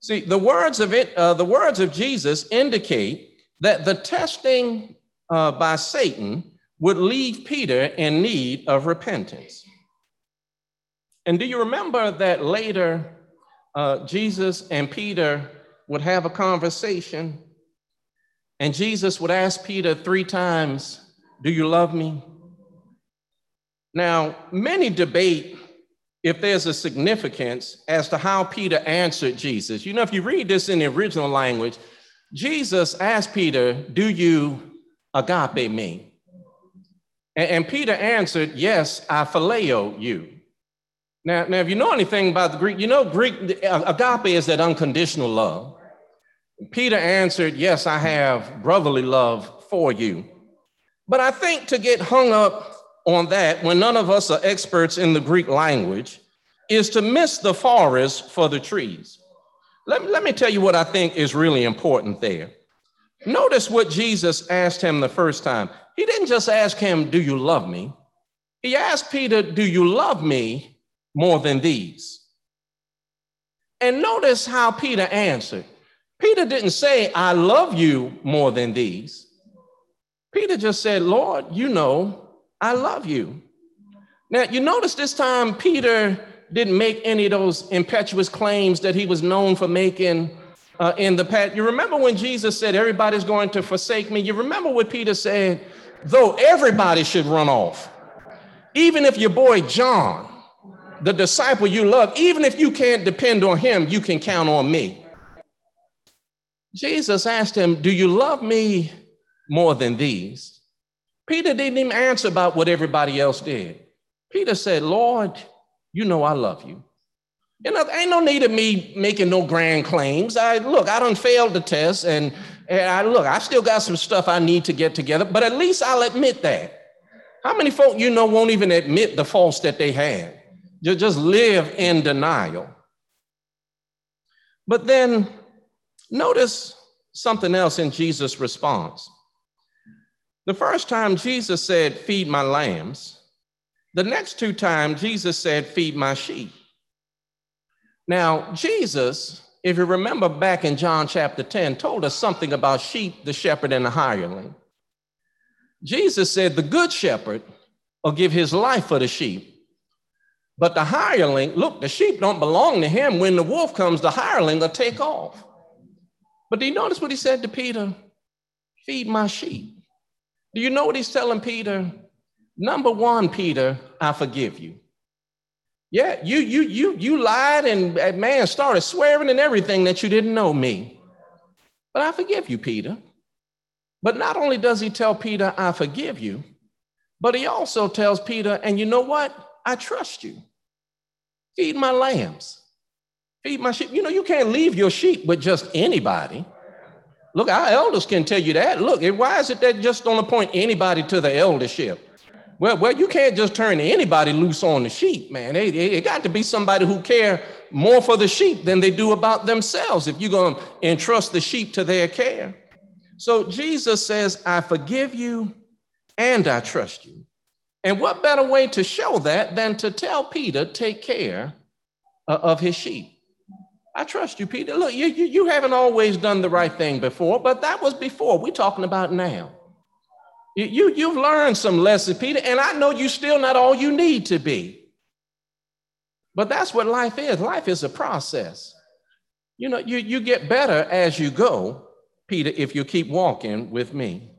See, the words of it, uh, the words of Jesus indicate that the testing uh, by Satan would leave Peter in need of repentance. And do you remember that later uh, Jesus and Peter would have a conversation? And Jesus would ask Peter three times, Do you love me? Now, many debate if there's a significance as to how Peter answered Jesus. You know, if you read this in the original language, Jesus asked Peter, Do you agape me? And, Peter answered, Yes, I phileo you. Now, now, if you know anything about the Greek, you know Greek uh, agape is that unconditional love. Peter answered, Yes, I have brotherly love for you. But I think to get hung up on that when none of us are experts in the Greek language is to miss the forest for the trees. Let, let me tell you what I think is really important there. Notice what Jesus asked him the first time. He didn't just ask him, Do you love me? He asked Peter, Do you love me more than these? And notice how Peter answered. Peter didn't say, I love you more than these. Peter just said, Lord, you know, I love you. Now, you notice this time Peter didn't make any of those impetuous claims that he was known for making uh, in the past. You remember when Jesus said, Everybody's going to forsake me? You remember what Peter said? Though everybody should run off, even if your boy John, the disciple you love, even if you can't depend on him, you can count on me. Jesus asked him, Do you love me more than these? Peter didn't even answer about what everybody else did. Peter said, Lord, you know I love you. You know, ain't no need of me making no grand claims. I look, I don't failed the test, and, and I look, I still got some stuff I need to get together, but at least I'll admit that. How many folk you know won't even admit the faults that they have? You just live in denial. But then notice something else in Jesus' response. The first time Jesus said, Feed my lambs, the next two times Jesus said, Feed my sheep. Now, Jesus, if you remember back in John chapter 10, told us something about sheep, the shepherd, and the hireling. Jesus said, The good shepherd will give his life for the sheep. But the hireling, look, the sheep don't belong to him. When the wolf comes, the hireling will take off. But do you notice what he said to Peter? Feed my sheep. Do you know what he's telling Peter? Number one, Peter, I forgive you. Yeah, you you you you lied and man started swearing and everything that you didn't know me. But I forgive you, Peter. But not only does he tell Peter, I forgive you, but he also tells Peter, and you know what? I trust you. Feed my lambs. Feed my sheep. You know, you can't leave your sheep with just anybody. Look, our elders can tell you that. Look, why is it that just don't appoint anybody to the eldership? Well, well, you can't just turn anybody loose on the sheep, man. It, it, it got to be somebody who care more for the sheep than they do about themselves if you're going to entrust the sheep to their care. So Jesus says, I forgive you and I trust you. And what better way to show that than to tell Peter, take care of his sheep. I trust you, Peter. Look, you, you, you haven't always done the right thing before, but that was before. We're talking about now. You, you, you've learned some lessons, Peter, and I know you're still not all you need to be. But that's what life is. Life is a process. You know, you, you get better as you go, Peter, if you keep walking with me.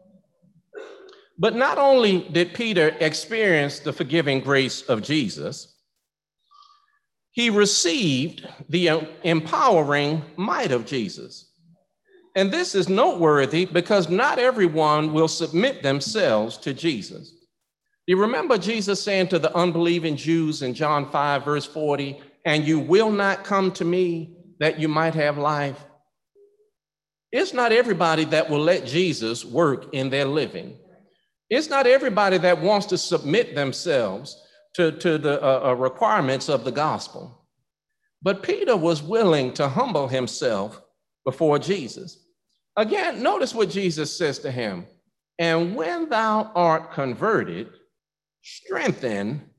But not only did Peter experience the forgiving grace of Jesus, he received the uh, empowering might of Jesus. And this is noteworthy because not everyone will submit themselves to Jesus. Do you remember Jesus saying to the unbelieving Jews in John 5, verse 40, and you will not come to me that you might have life. It's not everybody that will let Jesus work in their living. It's not everybody that wants to submit themselves to, to the uh, uh, requirements of the gospel. But Peter was willing to humble himself before Jesus. Again, notice what Jesus says to him And when thou art converted, strengthen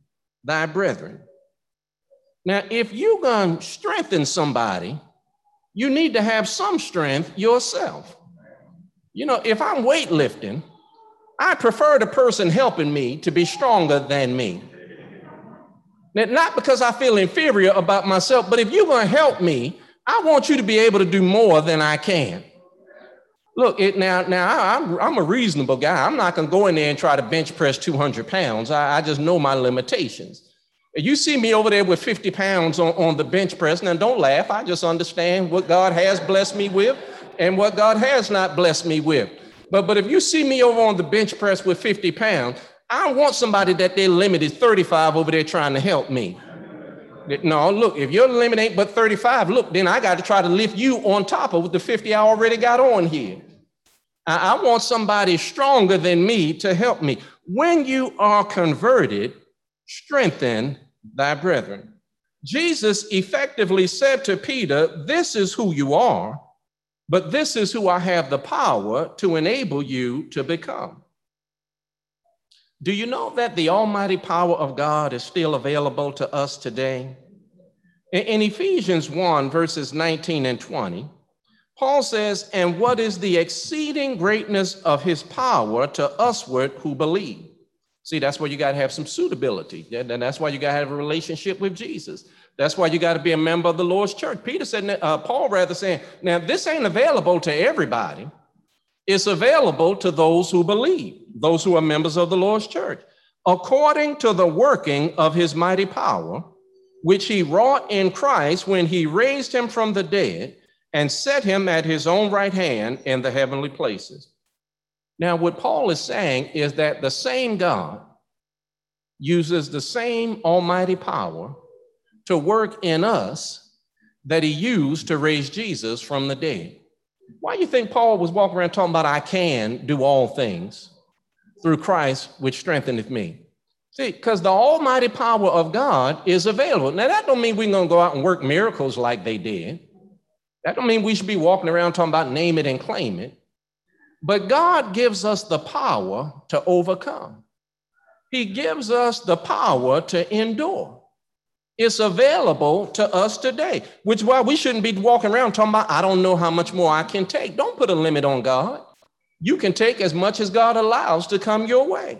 thy brethren. Now, if you're going to strengthen somebody, you need to have some strength yourself. You know, if I'm weightlifting, I prefer the person helping me to be stronger than me. Not because I feel inferior about myself, but if you're going to help me, I want you to be able to do more than I can. Look, it, now, now I'm, I'm a reasonable guy. I'm not going to go in there and try to bench press 200 pounds. I, I just know my limitations. You see me over there with 50 pounds on, on the bench press. Now, don't laugh. I just understand what God has blessed me with and what God has not blessed me with. But, but if you see me over on the bench press with 50 pounds, I don't want somebody that their limit is 35 over there trying to help me. No, look, if your limit ain't but 35, look, then I got to try to lift you on top of the 50 I already got on here. I, I want somebody stronger than me to help me. When you are converted, strengthen thy brethren. Jesus effectively said to Peter, This is who you are, but this is who I have the power to enable you to become. Do you know that the almighty power of God is still available to us today? In Ephesians 1, verses 19 and 20, Paul says, And what is the exceeding greatness of his power to usward who believe? See, that's where you got to have some suitability. And that's why you got to have a relationship with Jesus. That's why you got to be a member of the Lord's church. Peter said, uh, Paul rather saying, Now, this ain't available to everybody. It's available to those who believe, those who are members of the Lord's church, according to the working of his mighty power, which he wrought in Christ when he raised him from the dead and set him at his own right hand in the heavenly places. Now, what Paul is saying is that the same God uses the same almighty power to work in us that he used to raise Jesus from the dead. Why do you think Paul was walking around talking about, I can do all things through Christ, which strengtheneth me? See, because the almighty power of God is available. Now, that don't mean we're going to go out and work miracles like they did. That don't mean we should be walking around talking about name it and claim it. But God gives us the power to overcome. He gives us the power to endure. It's available to us today, which why we shouldn't be walking around talking about, I don't know how much more I can take. Don't put a limit on God. You can take as much as God allows to come your way.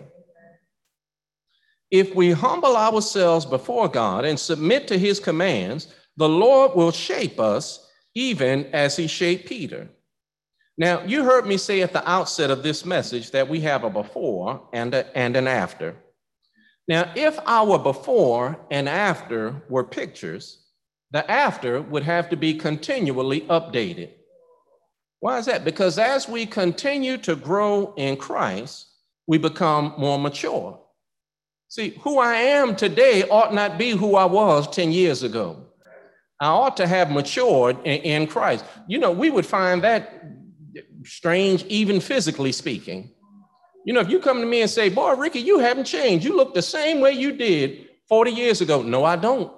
If we humble ourselves before God and submit to his commands, the Lord will shape us even as he shaped Peter. Now, you heard me say at the outset of this message that we have a before and, a, and an after. Now, if our before and after were pictures, the after would have to be continually updated. Why is that? Because as we continue to grow in Christ, we become more mature. See, who I am today ought not be who I was 10 years ago. I ought to have matured in, Christ. You know, we would find that strange, even physically speaking. You know, if you come to me and say, Boy, Ricky, you haven't changed. You look the same way you did 40 years ago. No, I don't.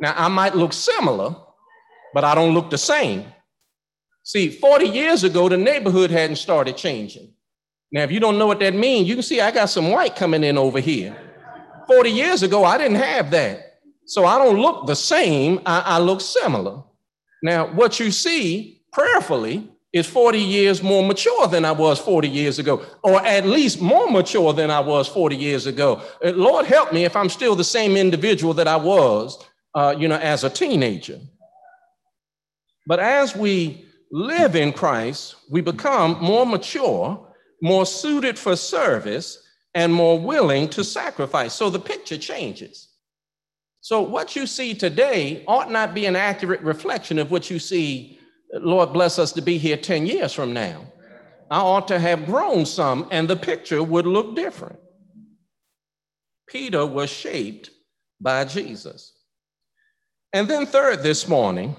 Now, I might look similar, but I don't look the same. See, 40 years ago, the neighborhood hadn't started changing. Now, if you don't know what that means, you can see I got some white coming in over here. 40 years ago, I didn't have that. So I don't look the same, I, I look similar. Now, what you see prayerfully is 40 years more mature than I was 40 years ago, or at least more mature than I was 40 years ago. Uh, Lord, help me if I'm still the same individual that I was, uh, you know, as a teenager. But as we live in Christ, we become more mature, more suited for service, and more willing to sacrifice. So the picture changes. So what you see today ought not be an accurate reflection of what you see Lord bless us to be here 10 years from now. I ought to have grown some, and the picture would look different. Peter was shaped by Jesus. And then, third, this morning,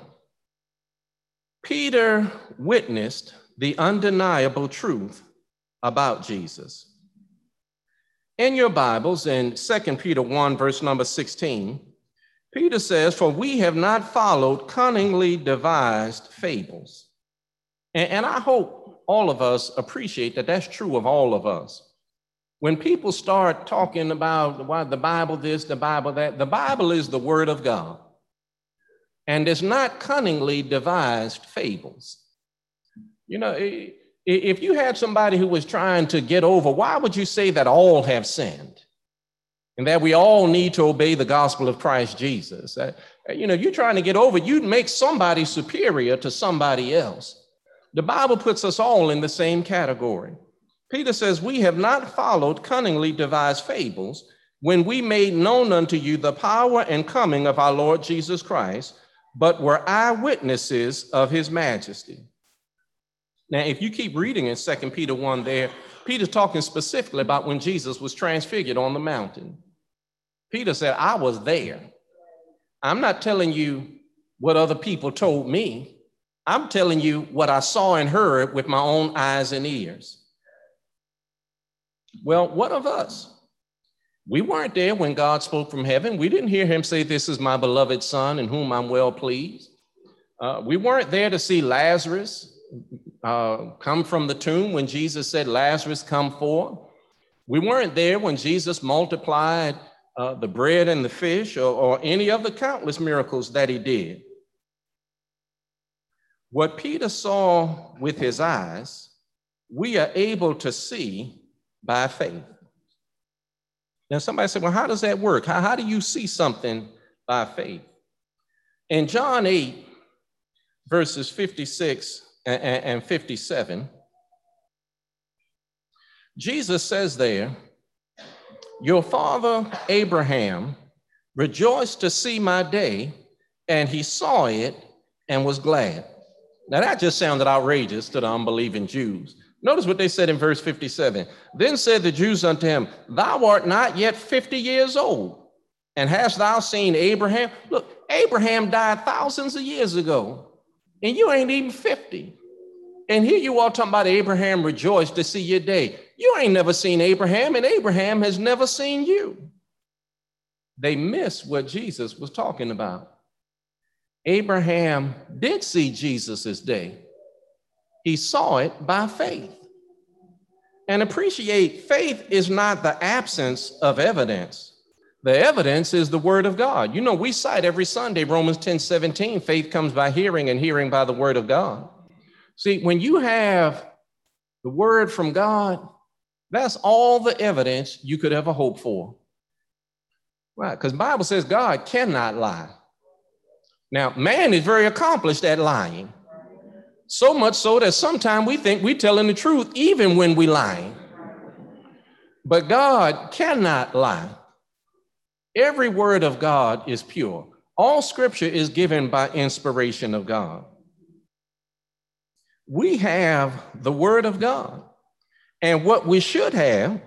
Peter witnessed the undeniable truth about Jesus. In your Bibles, in 2 Peter 1, verse number 16, Peter says, For we have not followed cunningly devised fables. And, and, I hope all of us appreciate that that's true of all of us. When people start talking about why the Bible this, the Bible that, the Bible is the Word of God. And it's not cunningly devised fables. You know, if you had somebody who was trying to get over, why would you say that all have sinned? And that we all need to obey the gospel of Christ Jesus. You know, you're trying to get over, you'd make somebody superior to somebody else. The Bible puts us all in the same category. Peter says, We have not followed cunningly devised fables when we made known unto you the power and coming of our Lord Jesus Christ, but were eyewitnesses of his majesty. Now, if you keep reading in 2 Peter 1 there, Peter's talking specifically about when Jesus was transfigured on the mountain. Peter said, I was there. I'm not telling you what other people told me. I'm telling you what I saw and heard with my own eyes and ears. Well, what of us? We weren't there when God spoke from heaven. We didn't hear him say, This is my beloved son in whom I'm well pleased. Uh, we weren't there to see Lazarus uh, come from the tomb when Jesus said, Lazarus, come forth. We weren't there when Jesus multiplied uh, the bread and the fish or, or any of the countless miracles that he did. What Peter saw with his eyes, we are able to see by faith. Now, somebody said, Well, how does that work? How, how do you see something by faith? In John 8, verses 56 and 57, Jesus says there, Your father Abraham rejoiced to see my day, and he saw it and was glad. Now that just sounded outrageous to the unbelieving Jews. Notice what they said in verse 57. Then said the Jews unto him, Thou art not yet 50 years old, and hast thou seen Abraham? Look, Abraham died thousands of years ago and you ain't even 50. And here you are talking about Abraham rejoiced to see your day. You ain't never seen Abraham, and Abraham has never seen you. They miss what Jesus was talking about. Abraham did see Jesus' day, he saw it by faith. And appreciate faith is not the absence of evidence. The evidence is the word of God. You know, we cite every Sunday Romans 10 17, faith comes by hearing, and hearing by the word of God. See, when you have the word from God, that's all the evidence you could ever hope for. Right? Because Bible says God cannot lie. Now, man is very accomplished at lying. So much so that sometimes we think we're telling the truth even when we're lying. But God cannot lie. Every word of God is pure. All scripture is given by inspiration of God. We have the word of God. And what we should have,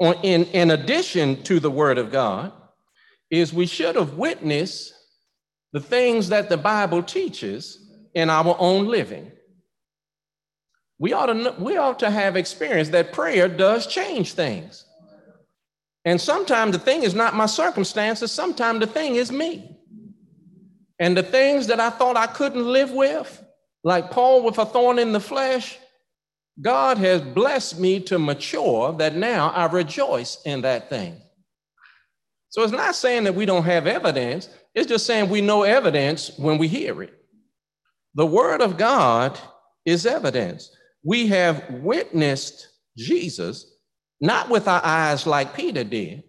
in, in addition to the word of God, is we should have witnessed the things that the Bible teaches in our own living. We ought to, we ought to have experience that prayer does change things. And sometimes the thing is not my circumstances, sometimes the thing is me. And the things that I thought I couldn't live with, like Paul with a thorn in the flesh, God has blessed me to mature that now I rejoice in that thing. So it's not saying that we don't have evidence, it's just saying we know evidence when we hear it. The word of God is evidence. We have witnessed Jesus, not with our eyes like Peter did,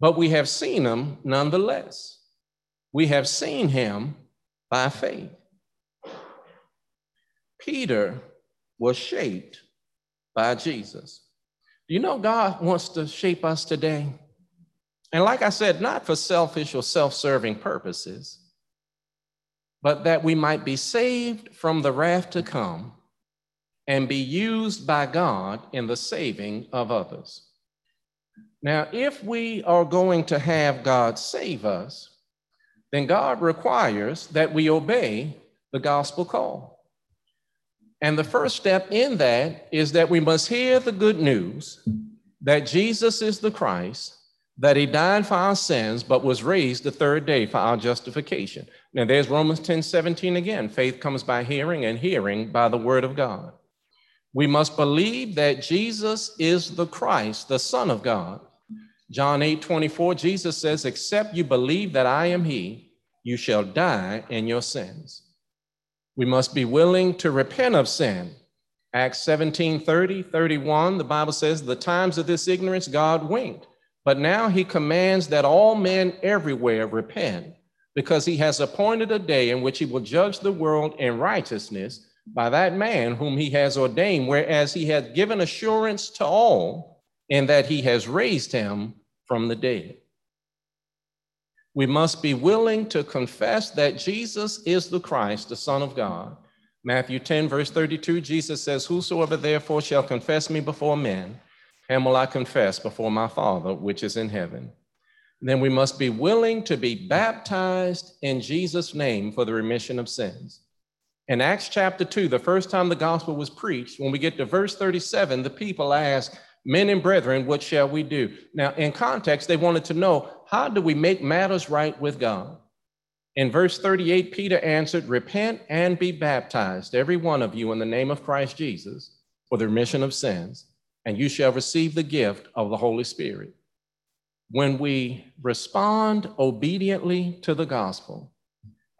but we have seen him nonetheless. We have seen him by faith. Peter was shaped by Jesus. You know God wants to shape us today? And like I said, not for selfish or self serving purposes, but that we might be saved from the wrath to come and be used by God in the saving of others. Now, if we are going to have God save us, then God requires that we obey the gospel call. And the first step in that is that we must hear the good news that Jesus is the Christ that he died for our sins, but was raised the third day for our justification. Now, there's Romans 10 17 again. Faith comes by hearing, and hearing by the word of God. We must believe that Jesus is the Christ, the Son of God. John 8 24, Jesus says, Except you believe that I am He, you shall die in your sins. We must be willing to repent of sin. Acts 17 30, 31, the Bible says, The times of this ignorance God winked but now he commands that all men everywhere repent, because he has appointed a day in which he will judge the world in righteousness by that man whom he has ordained, whereas he has given assurance to all in that he has raised him from the dead. We must be willing to confess that Jesus is the Christ, the Son of God. Matthew 10, verse 32, Jesus says, Whosoever therefore shall confess me before men, him will I confess before my Father, which is in heaven. Then we must be willing to be baptized in Jesus' name for the remission of sins. In Acts chapter 2, the first time the gospel was preached, when we get to verse 37, the people ask, Men and brethren, what shall we do? Now, in context, they wanted to know, how do we make matters right with God? In verse 38, Peter answered, Repent and be baptized, every one of you, in the name of Christ Jesus, for the remission of sins and you shall receive the gift of the Holy Spirit. When we respond obediently to the gospel,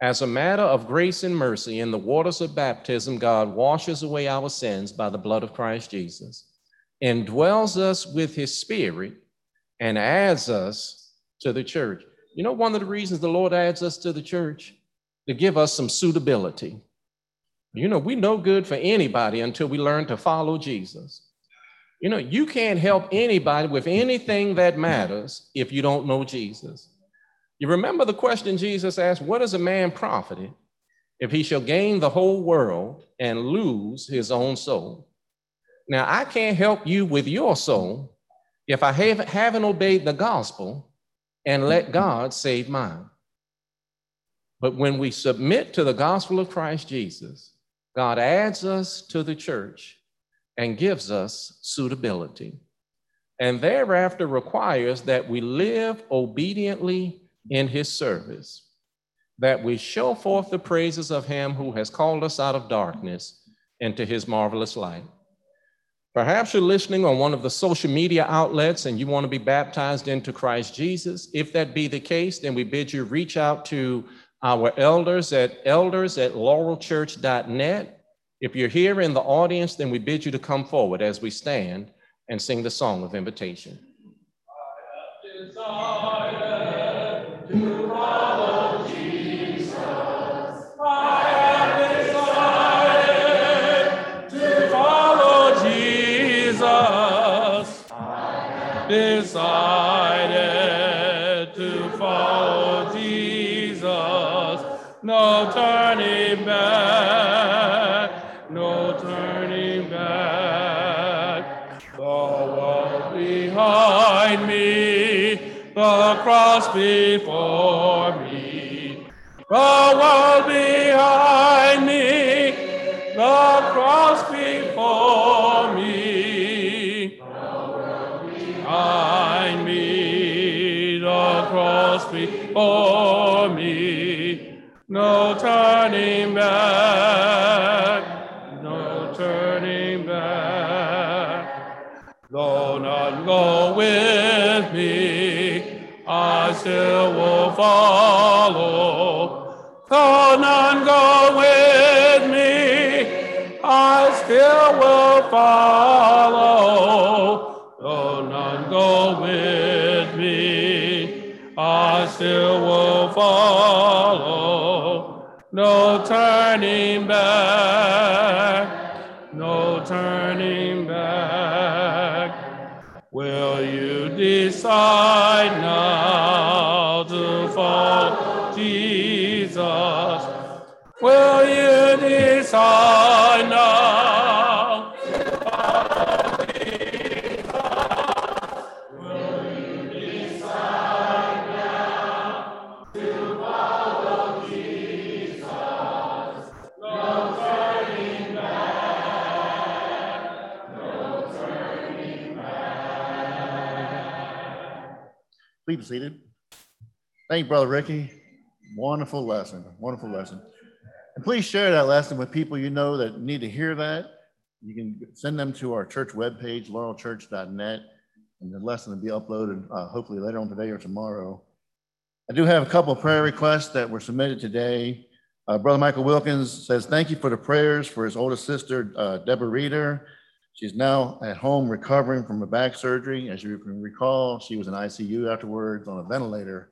as a matter of grace and mercy, in the waters of baptism, God washes away our sins by the blood of Christ Jesus, indwells us with his spirit, and adds us to the church. You know, one of the reasons the Lord adds us to the church? To give us some suitability. You know, we no good for anybody until we learn to follow Jesus. You know, you can't help anybody with anything that matters if you don't know Jesus. You remember the question Jesus asked, What is a man profited if he shall gain the whole world and lose his own soul? Now, I can't help you with your soul if I haven't, haven't obeyed the gospel and let God save mine. But when we submit to the gospel of Christ Jesus, God adds us to the church and gives us suitability. And thereafter requires that we live obediently in his service, that we show forth the praises of him who has called us out of darkness into his marvelous light. Perhaps you're listening on one of the social media outlets and you want to be baptized into Christ Jesus. If that be the case, then we bid you reach out to our elders at elders at laurelchurch.net if you're here in the audience, then we bid you to come forward as we stand and sing the song of invitation. Decided to follow Jesus, no turning back. No turning back. The world behind me, the cross before me, the world behind me, the cross before me, cross before me, no turning back, no turning back, though none go with me. I still will follow. Though none go with me, I still will follow. No turning back, Please be seated. Thank you, Brother Ricky. Wonderful lesson, wonderful lesson. And please share that lesson with people you know that need to hear that. You can send them to our church webpage, laurelchurch.net, and the lesson will be uploaded uh, hopefully later on today or tomorrow. I do have a couple of prayer requests that were submitted today. Uh, Brother Michael Wilkins says, Thank you for the prayers for his oldest sister, uh, Deborah Reeder. She's now at home recovering from a back surgery. As you can recall, she was in ICU afterwards on a ventilator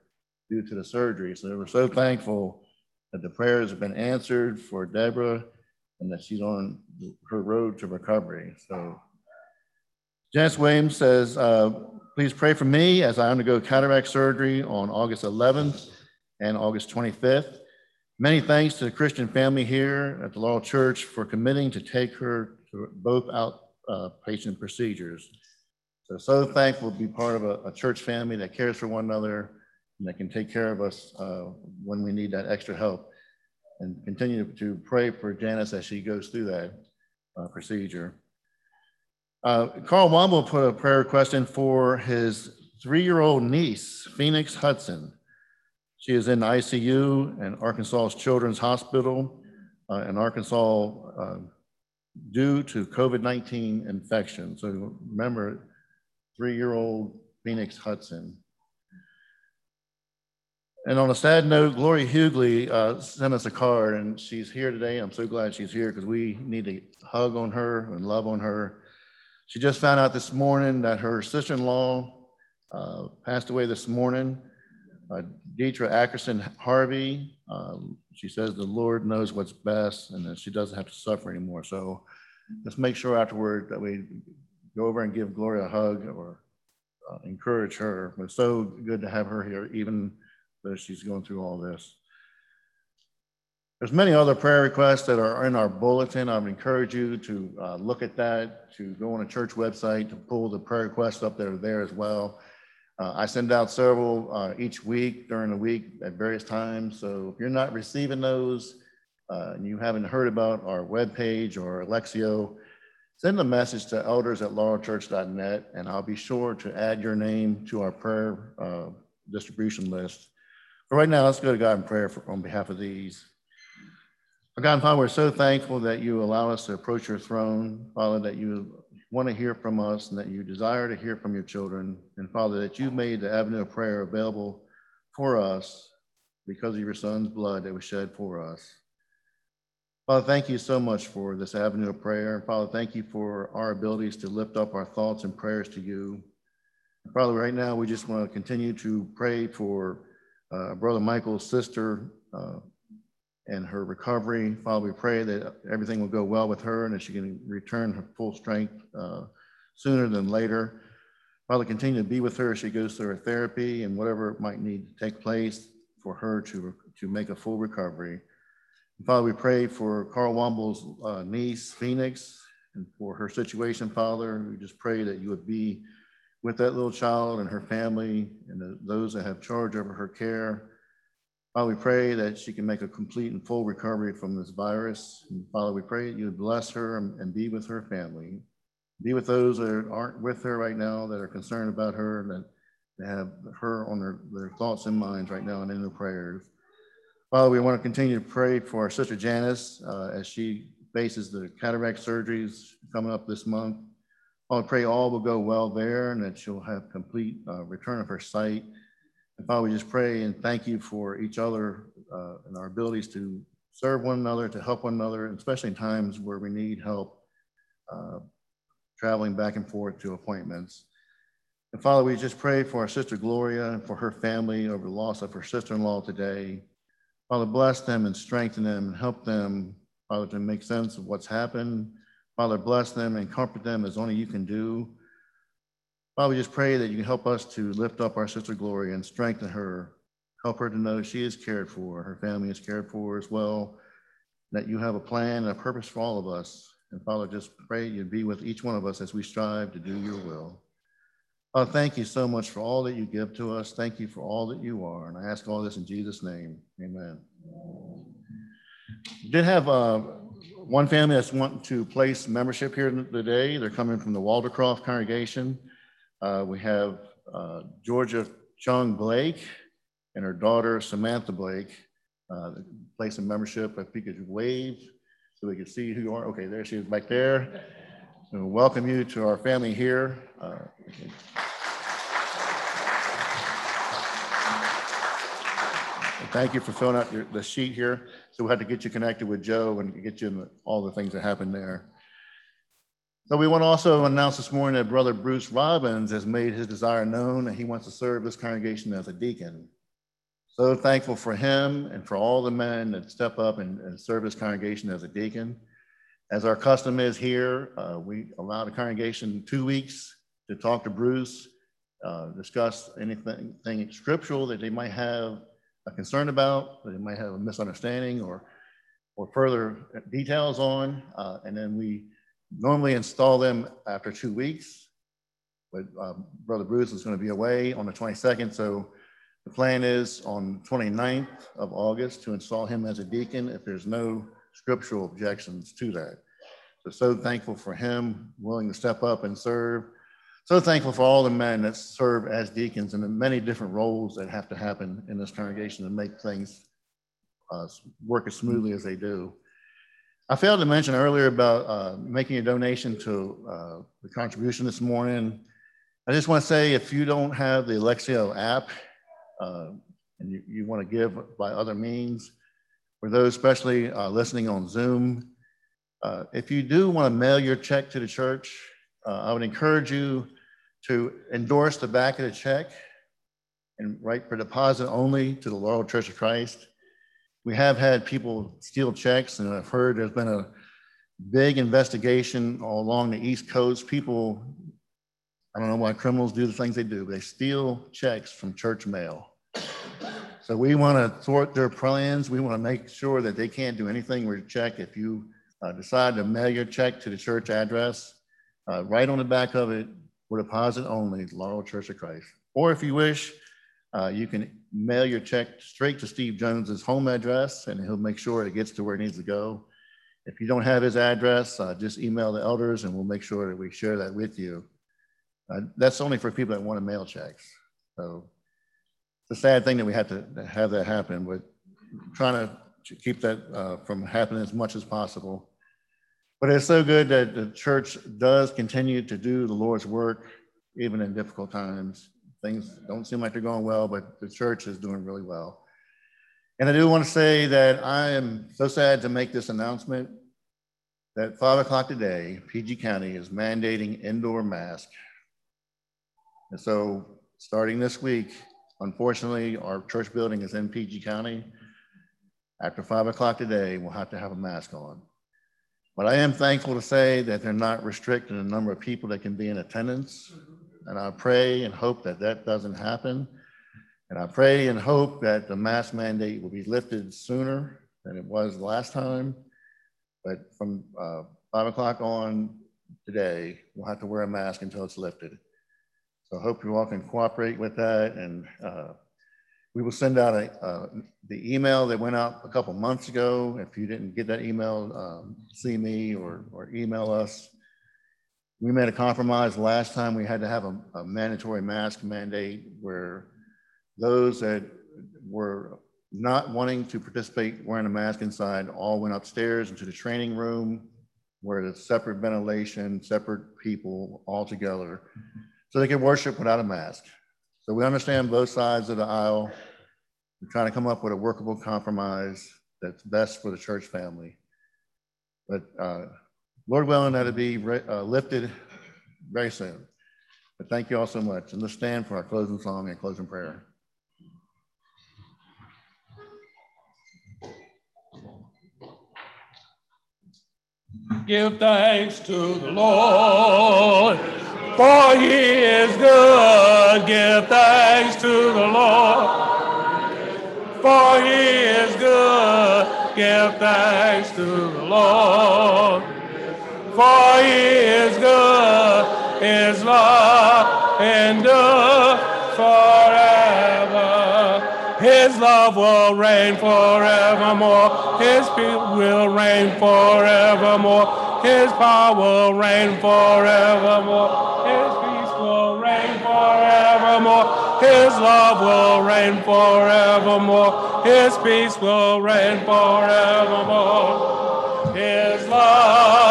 due to the surgery. So we're so thankful that the prayers have been answered for Deborah and that she's on her road to recovery. So Janice Williams says, uh, please pray for me as I undergo cataract surgery on August 11th and August 25th. Many thanks to the Christian family here at the Laurel Church for committing to take her to both outpatient procedures. So, so thankful to be part of a, a church family that cares for one another and that can take care of us uh, when we need that extra help. And continue to pray for Janice as she goes through that uh, procedure. Uh, Carl Womble put a prayer request in for his three-year-old niece, Phoenix Hudson. She is in ICU in Arkansas Children's Hospital uh, in Arkansas uh, due to COVID-19 infection. So remember, three-year-old Phoenix Hudson. And on a sad note, Gloria Hughley uh, sent us a card, and she's here today. I'm so glad she's here because we need to hug on her and love on her. She just found out this morning that her sister-in-law uh, passed away this morning. Uh, Deidre Ackerson Harvey. Um, she says the Lord knows what's best, and that she doesn't have to suffer anymore. So let's make sure afterward that we go over and give Gloria a hug or uh, encourage her. It's so good to have her here, even though she's going through all this. There's many other prayer requests that are in our bulletin. I would encourage you to uh, look at that, to go on a church website, to pull the prayer requests up that are there as well. Uh, I send out several uh, each week during the week at various times. So if you're not receiving those uh, and you haven't heard about our webpage or Elexio, send a message to elders at laurelchurch.net and I'll be sure to add your name to our prayer uh, distribution list. But right now, let's go to God in prayer for, on behalf of these. God and Father, we're so thankful that you allow us to approach your throne, Father, that you want to hear from us and that you desire to hear from your children. And Father, that you made the avenue of prayer available for us because of your son's blood that was shed for us. Father, thank you so much for this avenue of prayer. And Father, thank you for our abilities to lift up our thoughts and prayers to you. Father, right now, we just want to continue to pray for uh, Brother Michael's sister uh, and her recovery. Father, we pray that everything will go well with her and that she can return her full strength uh, sooner than later. Father, continue to be with her as she goes through her therapy and whatever might need to take place for her to, to make a full recovery. And Father, we pray for Carl Womble's uh, niece, Phoenix, and for her situation, Father. We just pray that you would be with that little child and her family and those that have charge over her care. Father, we pray that she can make a complete and full recovery from this virus. And Father, we pray that you would bless her and, be with her family. Be with those that aren't with her right now, that are concerned about her, that, have her on their, their thoughts and minds right now and in their prayers. Father, we want to continue to pray for our sister Janice uh, as she faces the cataract surgeries coming up this month. I pray all will go well there and that she'll have complete uh, return of her sight. And Father, we just pray and thank you for each other uh, and our abilities to serve one another, to help one another, especially in times where we need help uh, traveling back and forth to appointments. And Father, we just pray for our sister Gloria and for her family over the loss of her sister-in-law today. Father, bless them and strengthen them and help them, Father, to make sense of what's happened. Father, bless them and comfort them as only you can do. Father, we just pray that you can help us to lift up our sister Gloria and strengthen her. Help her to know she is cared for, her family is cared for as well, that you have a plan and a purpose for all of us. And Father, just pray you be with each one of us as we strive to do your will. Father, thank you so much for all that you give to us. Thank you for all that you are. And I ask all this in Jesus' name. Amen. We did have uh, one family that's wanting to place membership here today. They're coming from the Waldercroft congregation. Uh, we have uh, Georgia Chung Blake and her daughter Samantha Blake uh, placing membership. If you could wave so we can see who you are. Okay, there she is back there. So welcome you to our family here. Uh, Thank you for filling out your, the sheet here. So we had to get you connected with Joe and get you all the things that happened there. We want to also announce this morning that Brother Bruce Robbins has made his desire known and he wants to serve this congregation as a deacon. So thankful for him and for all the men that step up and, and serve this congregation as a deacon. As our custom is here, uh, we allow the congregation two weeks to talk to Bruce, uh, discuss anything, anything scriptural that they might have a concern about, that they might have a misunderstanding or, or further details on. Uh, and then we normally install them after two weeks. But um, Brother Bruce is going to be away on the 22nd. So the plan is on 29th of August to install him as a deacon if there's no scriptural objections to that. So, so thankful for him willing to step up and serve. So thankful for all the men that serve as deacons and the many different roles that have to happen in this congregation to make things uh, work as smoothly as they do. I failed to mention earlier about uh, making a donation to uh, the contribution this morning. I just want to say if you don't have the Elexio app uh, and you, you want to give by other means, for those especially uh, listening on Zoom, uh, if you do want to mail your check to the church, uh, I would encourage you to endorse the back of the check and write for deposit only to the Laurel Church of Christ. We have had people steal checks, and I've heard there's been a big investigation all along the East Coast. People, I don't know why criminals do the things they do, but they steal checks from church mail. So we want to thwart their plans. We want to make sure that they can't do anything with your check. If you uh, decide to mail your check to the church address, uh, right on the back of it, for deposit only, Laurel Church of Christ. Or if you wish, uh, you can mail your check straight to Steve Jones's home address and he'll make sure it gets to where it needs to go. If you don't have his address, uh, just email the elders and we'll make sure that we share that with you. Uh, that's only for people that want to mail checks. So it's a sad thing that we have to have that happen, but trying to keep that uh, from happening as much as possible. But it's so good that the church does continue to do the Lord's work, even in difficult times. Things don't seem like they're going well, but the church is doing really well. And I do want to say that I am so sad to make this announcement that five o'clock today, PG County is mandating indoor mask. And so starting this week, unfortunately, our church building is in PG County. After five o'clock today, we'll have to have a mask on. But I am thankful to say that they're not restricting the number of people that can be in attendance. And I pray and hope that that doesn't happen. And I pray and hope that the mask mandate will be lifted sooner than it was last time. But from uh, five o'clock on today, we'll have to wear a mask until it's lifted. So I hope you all can cooperate with that and uh, we will send out a, uh, the email that went out a couple months ago. If you didn't get that email, um, see me or, or email us. We made a compromise last time. We had to have a, a mandatory mask mandate where those that were not wanting to participate wearing a mask inside all went upstairs into the training room where it's separate ventilation, separate people all together so they could worship without a mask. So we understand both sides of the aisle. We're trying to come up with a workable compromise that's best for the church family. But uh, Lord willing, that'll be re- uh, lifted very soon. But thank you all so much. And let's stand for our closing song and closing prayer. Give thanks to the Lord, for he is good. Give thanks to the Lord, for he is good. Give thanks to the Lord, for he is good. His love endures forever. His love will reign forevermore. His peace will reign forevermore. His power will reign forevermore. His peace will reign forevermore. His love will reign forevermore. His peace will reign forevermore. His love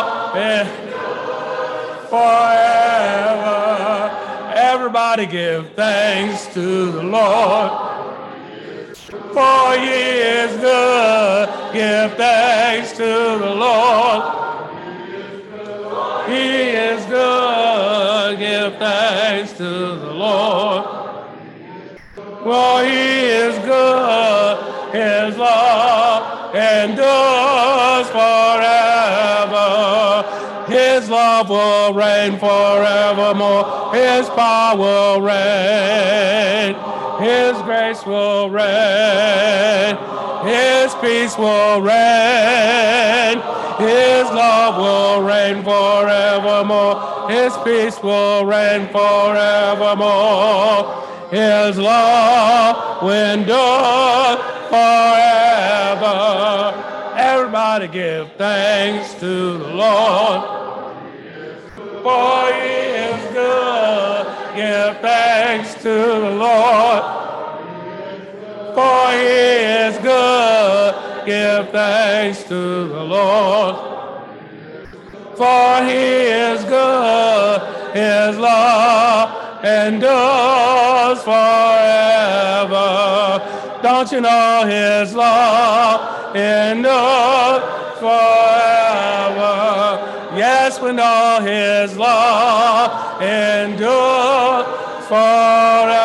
forever. Everybody give thanks to the Lord for he is good. Give thanks to the Lord. He is good. Give thanks to the Lord. For he is good. His love endures love will reign forevermore. His power will reign. His grace will reign. His peace will reign. His love will reign forevermore. His peace will reign forevermore. His love will endure forever. Everybody give thanks to the Lord. For he is good. Give thanks to the Lord. For he is good. Give thanks to the Lord. For he is good. His love endures forever. Don't you know his love endures forever? Yes, we know his love endures forever.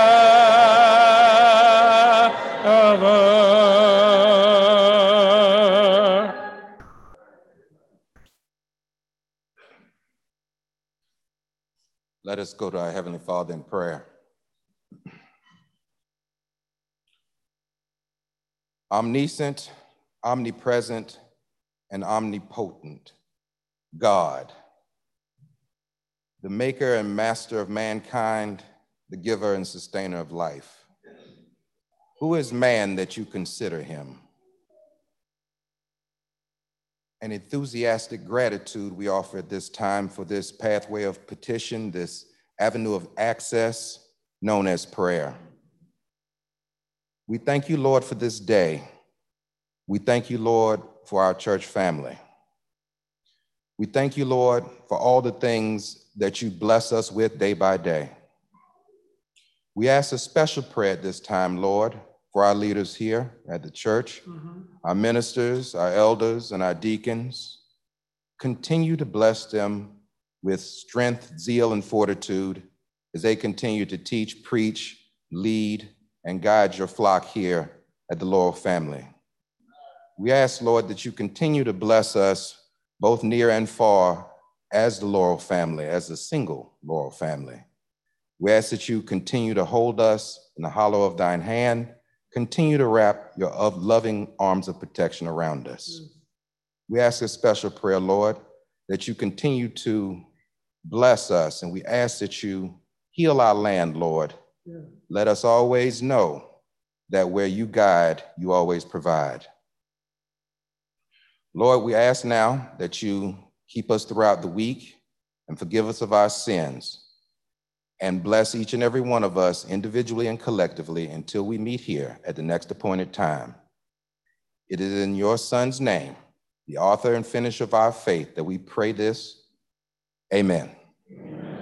Let us go to our Heavenly Father in prayer. Omniscient, omnipresent, and omnipotent God, the maker and master of mankind, the giver and sustainer of life. Who is man that you consider him? An enthusiastic gratitude we offer at this time for this pathway of petition, this avenue of access known as prayer. We thank you, Lord, for this day. We thank you, Lord, for our church family. We thank you, Lord, for all the things that you bless us with day by day. We ask a special prayer at this time, Lord, for our leaders here at the church, mm-hmm. our ministers, our elders, and our deacons. Continue to bless them with strength, zeal, and fortitude as they continue to teach, preach, lead, and guide your flock here at the Laurel family. We ask, Lord, that you continue to bless us both near and far as the Laurel family, as a single Laurel family. We ask that you continue to hold us in the hollow of thine hand, continue to wrap your of loving arms of protection around us. Mm. We ask a special prayer, Lord, that you continue to bless us, and we ask that you heal our land, Lord. Let us always know that where you guide, you always provide. Lord, we ask now that you keep us throughout the week and forgive us of our sins and bless each and every one of us individually and collectively until we meet here at the next appointed time. It is in your Son's name, the author and finisher of our faith, that we pray this. Amen. Amen.